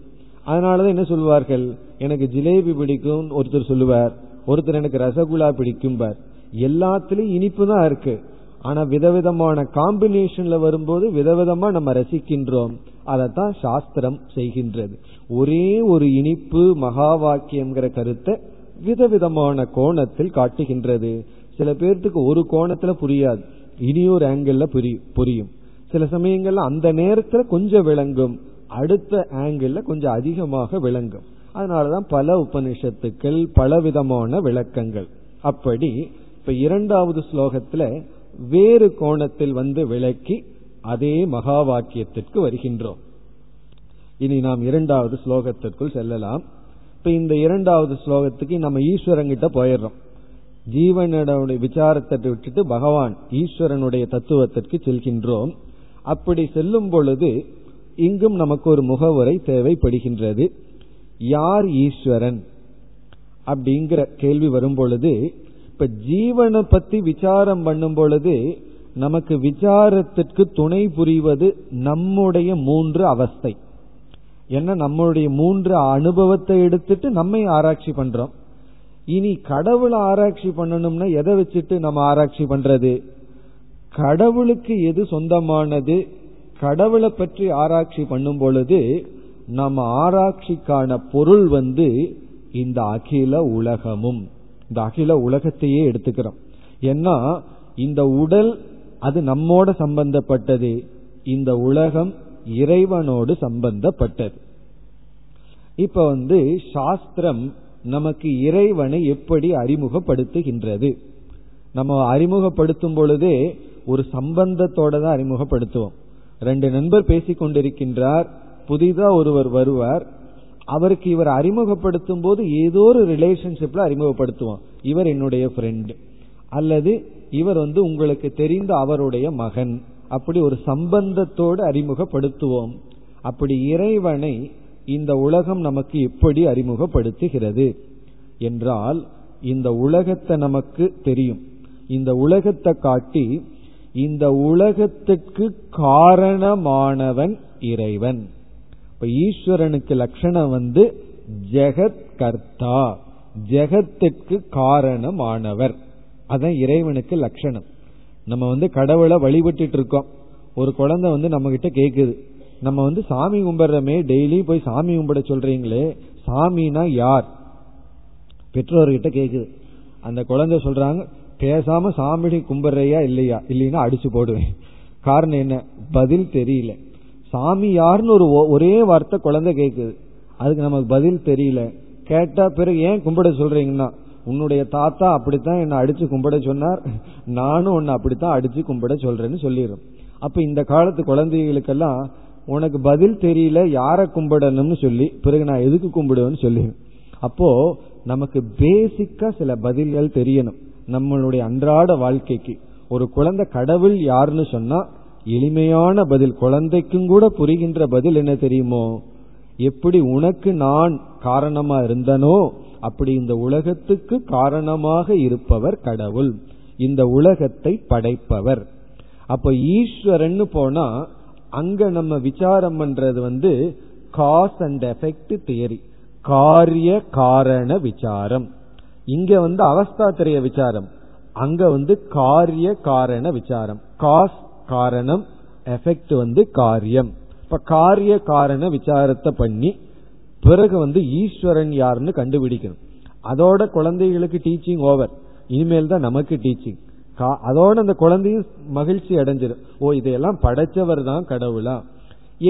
அதனாலதான் என்ன சொல்வார்கள்? எனக்கு ஜிலேபி பிடிக்கும் ஒருத்தர் சொல்லுவார். ஒருத்தர் எனக்கு ரசகுல்லா பிடிக்கும்பார். எல்லாத்துலயும் இனிப்பு தான் இருக்கு. ஆனா விதவிதமான காம்பினேஷன்ல வரும்போது விதவிதமா நம்ம ரசிக்கின்றோம். அதைத்தான் சாஸ்திரம் செய்கின்றது. ஒரே ஒரு இனிப்பு மகா வாக்கியம்ங்கிற கருத்தை விதவிதமான கோணத்தில் காட்டுகின்றது. சில பேர்த்துக்கு ஒரு கோணத்துல புரியாது. இனியொரு ஒரு ஆங்கிள் புரியும். சில சமயங்கள்ல அந்த நேரத்துல கொஞ்சம் விளங்கும். அடுத்த ஆங்கிள் கொஞ்சம் அதிகமாக விளங்கும். அதனாலதான் பல உபனிஷத்துக்கள் பலவிதமான விளக்கங்கள். அப்படி இப்ப இரண்டாவது ஸ்லோகத்துல வேறு கோணத்தில் வந்து விளக்கி அதே மகா வாக்கியத்திற்கு வருகின்றோம். இனி நாம் இரண்டாவது ஸ்லோகத்திற்குள் செல்லலாம். இப்ப இந்த இரண்டாவது ஸ்லோகத்துக்கு நம்ம ஈஸ்வரங்கிட்ட போயிடுறோம். ஜீவனுடைய விசாரத்தை விட்டுட்டு பகவான் ஈஸ்வரனுடைய தத்துவத்திற்கு செல்கின்றோம். அப்படி செல்லும் பொழுது இங்கும் நமக்கு ஒரு முகவுரை தேவைப்படுகின்றது. யார் ஈஸ்வரன்? அப்படிங்கிற கேள்வி வரும் பொழுது இப்ப ஜீவனை பத்தி விசாரம் பண்ணும் பொழுது நமக்கு விசாரத்திற்கு துணை புரிவது நம்முடைய மூன்று அவஸ்தை. என்ன? நம்மளுடைய மூன்று அனுபவத்தை எடுத்துட்டு நம்மை ஆராய்ச்சி பண்றோம். இனி கடவுளை ஆராய்ச்சி பண்ணணும்னா எதை வச்சுட்டு நம்ம ஆராய்ச்சி பண்றது? கடவுளுக்கு எது சொந்தமானது கடவுளை பற்றி ஆராய்ச்சி பண்ணும் பொழுது நம்ம ஆராய்ச்சிக்கான பொருள் வந்து இந்த அகில உலகமும். இந்த அகில உலகத்தையே எடுத்துக்கிறோம். ஏன்னா இந்த உடல் அது நம்மோட சம்பந்தப்பட்டது. இந்த உலகம் இறைவனோடு சம்பந்தப்பட்டது. இப்ப வந்து சாஸ்திரம் நமக்கு இறைவனை எப்படி அறிமுகப்படுத்துகின்றது. நம்ம அறிமுகப்படுத்தும் பொழுதே ஒரு சம்பந்தத்தோட தான் அறிமுகப்படுத்துவோம். ரெண்டு நண்பர் பேசிக்கொண்டிருக்கின்றார் புதிதாக புதிதா ஒருவர் வருவார். அவருக்கு இவர் அறிமுகப்படுத்தும் போது ஏதோ ஒரு ரிலேஷன்ஷிப்ல அறிமுகப்படுத்துவோம். இவர் என்னுடைய ஃப்ரெண்டு அல்லது இவர் வந்து உங்களுக்கு தெரிந்த அவருடைய மகன். அப்படி ஒரு சம்பந்தத்தோடு அறிமுகப்படுத்துவோம். அப்படி இறைவனை இந்த உலகம் நமக்கு எப்படி அறிமுகப்படுத்துகிறது என்றால் இந்த உலகத்தை நமக்கு தெரியும். இந்த உலகத்தை காட்டி இந்த உலகத்துக்கு காரணமானவன் இறைவன். இப்ப ஈஸ்வரனுக்கு லட்சணம் வந்து ஜெகத் கர்த்தா. ஜெகத்திற்கு காரணமானவர். அதான் இறைவனுக்கு லட்சணம். நம்ம வந்து கடவுளை வழிபட்டு இருக்கோம். ஒரு குழந்தை வந்து நம்ம கிட்ட கேக்குது. நம்ம வந்து சாமி கும்பிடுறமே டெய்லி போய் சாமி கும்பிட சொல்றீங்களே சாமினா யார்? பெற்றோர்கிட்ட கேக்குது. அந்த குழந்தை சொல்றாங்க பேசாம சாமிடி கும்பிடுறையா இல்லையா? இல்லைன்னா அடிச்சு போடுவேன். காரணம் என்ன? பதில் தெரியல. சாமி யாருன்னு ஒரு ஒரே வார்த்தை குழந்தை கேக்குது. அதுக்கு நமக்கு பதில் தெரியல. கேட்டா பிறகு ஏன் கும்பிட சொல்றீங்கன்னா உன்னுடைய தாத்தா அப்படித்தான் என்ன அடிச்சு கும்பிட சொன்னார். நானும் உன்னை அப்படித்தான் அடிச்சு கும்பிட சொல்றேன்னு சொல்லிடும் அப்ப இந்த காலத்து குழந்தைகளுக்கெல்லாம் உனக்கு பதில் தெரியல யார கும்பிடணும்னு சொல்லி பிறகு நான் எதுக்கு கும்பிடுவேன்னு சொல்லி அப்போ நமக்கு பேசிக்கா சில பதில்கள் தெரியணும். நம்மளுடைய அன்றாட வாழ்க்கைக்கு. ஒரு குழந்தை கடவுள் யாருன்னு சொன்னா எளிமையான பதில் குழந்தைக்கும் கூட புரிகின்ற பதில் என்ன தெரியுமோ? எப்படி உனக்கு நான் காரணமா இருந்தனோ அப்படி இந்த உலகத்துக்கு காரணமாக இருப்பவர் கடவுள். இந்த உலகத்தை படைப்பவர். அப்ப ஈஸ்வரன் போனா அங்க நம்ம விசாரம் பண்றது வந்து காஸ் அண்ட் எஃபெக்ட் தியரி காரிய காரண விசாரம். இங்க வந்து அவஸ்தாத்திரைய விசாரம். அங்க வந்து காரிய காரண விசாரம். காஸ் காரணம் எஃபெக்ட் வந்து காரியம். இப்ப காரிய காரண விசாரத்தை பண்ணி பிறகு வந்து ஈஸ்வரன் யாருன்னு கண்டுபிடிக்கணும். அதோட குழந்தைகளுக்கு டீச்சிங் ஓவர் இனிமேல் தான் நமக்கு டீச்சிங் அதோட அந்த குழந்தையும் மகிழ்ச்சி அடைஞ்சிடும் ஓ இதையெல்லாம் படைச்சவர் தான் கடவுளா?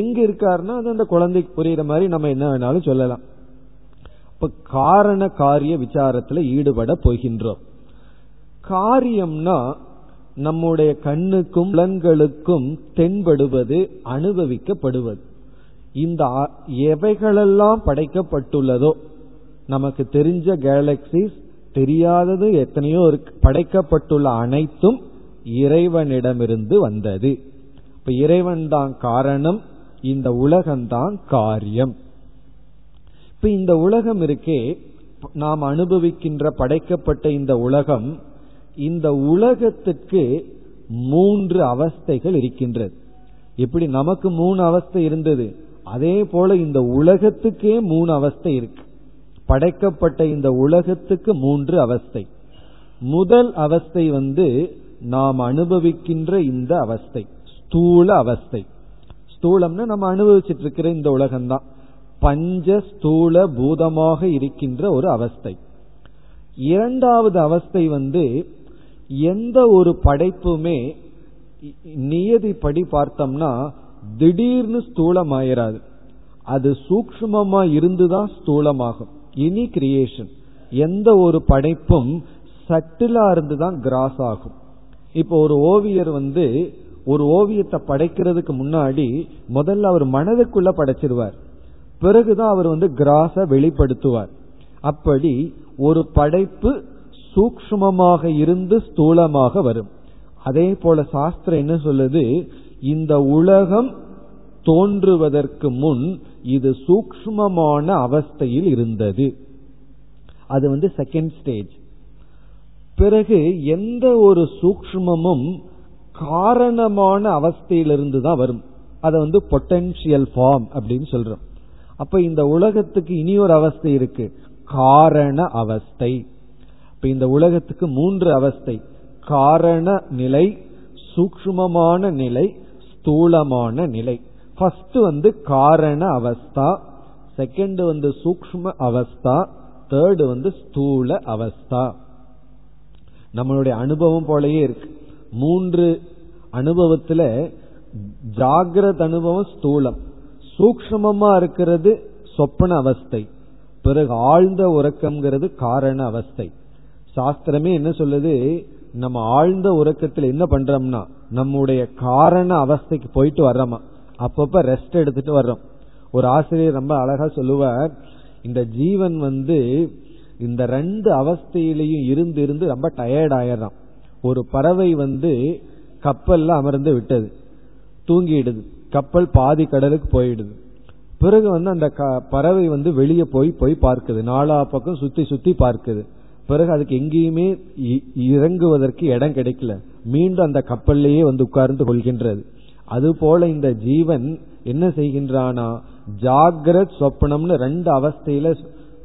எங்க இருக்காருன்னா அது அந்த குழந்தைக்கு புரியுற மாதிரி நம்ம என்ன வேணாலும் சொல்லலாம். இப்ப காரண காரிய விசாரத்துல ஈடுபட போகின்றோம். காரியம்னா நம்முடைய கண்ணுக்கும் புலன்களுக்கும் தென்படுவது அனுபவிக்கப்படுவது. இந்த எவைகளெல்லாம் படைக்கப்பட்டுள்ளதோ நமக்கு தெரிஞ்ச கேலக்சிஸ் தெரியாதது எத்தனையோ படைக்கப்பட்டுள்ள அனைத்தும் இறைவனிடமிருந்து வந்தது. இப்ப இறைவன் தான் காரணம் இந்த உலகம்தான் காரியம். இப்ப இந்த உலகம் இருக்கே நாம் அனுபவிக்கின்ற படைக்கப்பட்ட இந்த உலகம் இந்த உலகத்துக்கு மூன்று அவஸ்தைகள் இருக்கின்றது. எப்படி நமக்கு மூணு அவஸ்தை இருந்தது? அதே போல இந்த உலகத்துக்கே மூணு அவஸ்தை இருக்கு. படைக்கப்பட்ட இந்த உலகத்துக்கு மூன்று அவஸ்தை. முதல் அவஸ்தை வந்து நாம் அனுபவிக்கின்ற இந்த அவஸ்தை ஸ்தூல அவஸ்தை. ஸ்தூலம்னா நம்ம அனுபவிச்சிட்டு இருக்கிற இந்த உலகம்தான். பஞ்ச ஸ்தூல பூதமாக இருக்கின்ற ஒரு அவஸ்தை. இரண்டாவது அவஸ்தை வந்து எந்த ஒரு படைப்புமே நியதிப்படி பார்த்தோம்னா திடீர்னு ஸ்தூலம் ஆயிராது அது சூக்மமா இருந்துதான் ஸ்தூலமாகும். இனி கிரியேஷன் எந்த ஒரு படைப்பும் சட்டிலா இருந்துதான் கிராஸ் ஆகும். இப்போ ஒரு ஓவியர் வந்து ஒரு ஓவியத்தை படைக்கிறதுக்கு முன்னாடி முதல்ல அவர் மனதுக்குள்ள படைச்சிருவார். பிறகுதான் அவர் வந்து கிராஸ வெளிப்படுத்துவார். அப்படி ஒரு படைப்பு சூக்ஷ்மமாக இருந்து ஸ்தூலமாக வரும். அதே போல சாஸ்திரம் என்ன சொல்லுது? இந்த உலகம் தோன்றுவதற்கு முன் இது சூக்ஷ்மமான அவஸ்தையில் இருந்தது. அது வந்து செகண்ட் ஸ்டேஜ் பிறகு எந்த ஒரு சூக்ஷ்மமும் காரணமான அவஸ்தையிலிருந்து தான் வரும். அதை வந்து பொட்டன்சியல் ஃபார்ம் அப்படின்னு சொல்றோம். அப்ப இந்த உலகத்துக்கு இனி ஒரு அவஸ்தை இருக்கு. காரண அவஸ்தை. இப்ப இந்த உலகத்துக்கு மூன்று அவஸ்தை. காரண நிலை சூக்ஷ்மமான நிலை ஸ்தூலமான நிலை. ஃபர்ஸ்ட் வந்து காரண அவஸ்தா செகண்ட் வந்து சூக்ஷ்ம அவஸ்தா தேர்டு வந்து ஸ்தூல அவஸ்தா. நம்மளுடைய அனுபவம் போலயே இருக்கு. மூன்று அனுபவத்துல ஜாகிரத அனுபவம் ஸ்தூலம். சூக்மமா இருக்கிறது சொப்பன அவஸ்தை. பிறகு ஆழ்ந்த உறக்கம்ங்கிறது காரண அவஸ்தை. சாஸ்திரமே என்ன சொல்லுது? நம்ம ஆழ்ந்த உறக்கத்தில் என்ன பண்றோம்னா நம்முடைய காரண அவஸ்தைக்கு போயிட்டு வர்றோமா. அப்பப்ப ரெஸ்ட் எடுத்துட்டு வர்றோம். ஒரு ஆசிரியர் ரொம்ப அழகா சொல்லுவார் இந்த ஜீவன் வந்து இந்த ரெண்டு அவஸ்தையிலையும் இருந்து இருந்து ரொம்ப டயர்ட் ஆயிடுறான். ஒரு பறவை வந்து கப்பல்ல அமர்ந்து விட்டது. தூங்கிடுது. கப்பல் பாதி கடலுக்கு போயிடுது. பிறகு வந்து அந்த பறவை வந்து வெளியே போய் போய் பார்க்குது. நாலா பக்கம் சுத்தி சுத்தி பார்க்குது. பிறகு அதுக்கு எங்கேயுமே இறங்குவதற்கு இடம் கிடைக்கல. மீண்டும் அந்த கப்பல்லையே வந்து உட்கார்ந்து கொள்கின்றது. அதுபோல இந்த ஜீவன் என்ன செய்கின்றானா ஜாகிரத் சொப்பனம்னு ரெண்டு அவஸ்தையில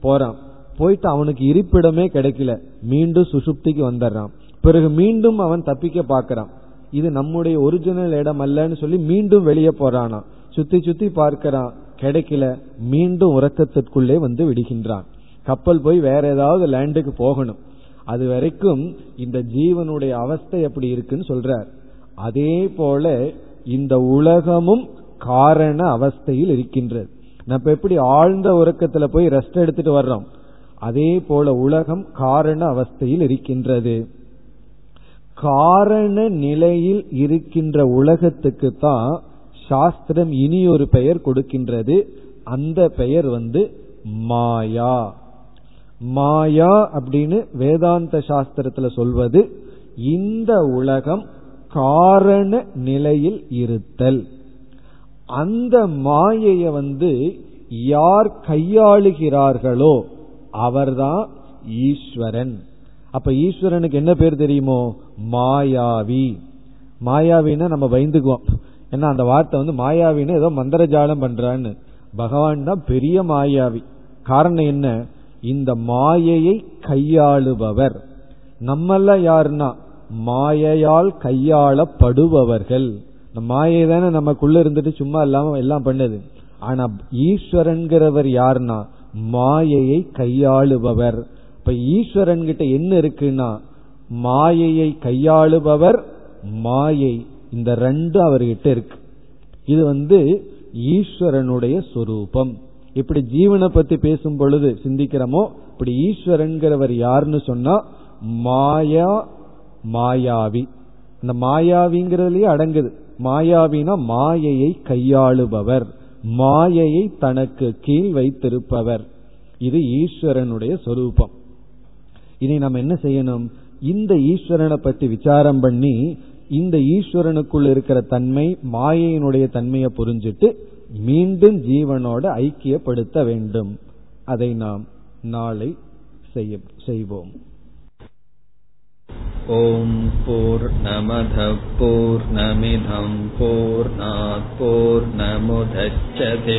போறான். போயிட்டு அவனுக்கு இருப்பிடமே கிடைக்கல. மீண்டும் சுசுப்திக்கு வந்துடுறான். பிறகு மீண்டும் அவன் தப்பிக்க பார்க்கறான். இது நம்முடைய ஒரிஜினல் இடம் அல்லன்னு சொல்லி மீண்டும் வெளியே போறானா சுத்தி சுத்தி பார்க்கிறான். கிடைக்கல. மீண்டும் உறக்கத்திற்குள்ளே வந்து விடுகின்றான். கப்பல் போய் வேற ஏதாவது லேண்டுக்கு போகணும். அது வரைக்கும் இந்த ஜீவனுடைய அவஸ்தை எப்படி இருக்குன்னு சொல்றார். அதே போல இந்த உலகமும் காரண அவஸ்தையில் இருக்கின்றது. நம்ம எப்படி ஆழ்ந்த உறக்கத்துல போய் ரெஸ்ட் எடுத்துட்டு வர்றோம்? அதே போல உலகம் காரண அவஸ்தையில் இருக்கின்றது. காரண நிலையில் இருக்கின்ற உலகத்துக்கு தான் சாஸ்திரம் இனி ஒரு பெயர் கொடுக்கின்றது. அந்த பெயர் வந்து மாயா. மாயா அப்படின்னு வேதாந்த சாஸ்திரத்துல சொல்வது இந்த உலகம் காரண நிலையில் இருத்தல். அந்த மாயைய வந்து யார் கையாளுகிறார்களோ அவர்தான் ஈஸ்வரன். அப்ப ஈஸ்வரனுக்கு என்ன பேர் தெரியுமோ? மாயாவி. மாயாவின்னா நம்ம பயந்துக்குவோம். ஏன்னா அந்த வார்த்தை வந்து மாயாவின்னு ஏதோ மந்திரஜாலம் பண்றான்னு. பகவான் தான் பெரிய மாயாவி. காரணம் என்ன? இந்த மாயையை கையாளுபவர். நம்மெல்லாம் யாருன்னா? மாயையால் கையாளப்படுபவர்கள். மாயை தானே நமக்குள்ள இருந்துட்டு சும்மா இல்லாம எல்லாம் பண்ணது. ஆனா ஈஸ்வரன்கிறவர் யாருன்னா? மாயையை கையாளுபவர். இப்ப ஈஸ்வரன் கிட்ட என்ன இருக்குன்னா? மாயையை கையாளுபவர் மாயை. இந்த ரெண்டு அவர்கிட்ட இருக்கு. இது வந்து ஈஸ்வரனுடைய சொரூபம். இப்படி ஜீவனை பத்தி பேசும் பொழுது சிந்திக்கிறோமோ இப்படி ஈஸ்வரன்கிறவர் யாருன்னு சொன்னா மாயா மாயாவி. இந்த மாயாவிங்கிறதுலயே அடங்குது. மாயாவினா மாயையை கையாளுபவர். மாயையை தனக்கு கீழ் வைத்திருப்பவர். இது ஈஸ்வரனுடைய சொரூபம். இதை நம்ம என்ன செய்யணும்? இந்த ஈஸ்வரனை பற்றி விசாரம் பண்ணி இந்த ஈஸ்வரனுக்குள் இருக்கிற தன்மை மாயையினுடைய தன்மையை புரிஞ்சிட்டு மீண்டும் ஜீவனோட ஐக்கியப்படுத்த வேண்டும் அதை நாம் நாளை செய்வோம் ॐ पूर्णमधः पूर्णमिधम् पूर्णात् पूर्णमुदच्छते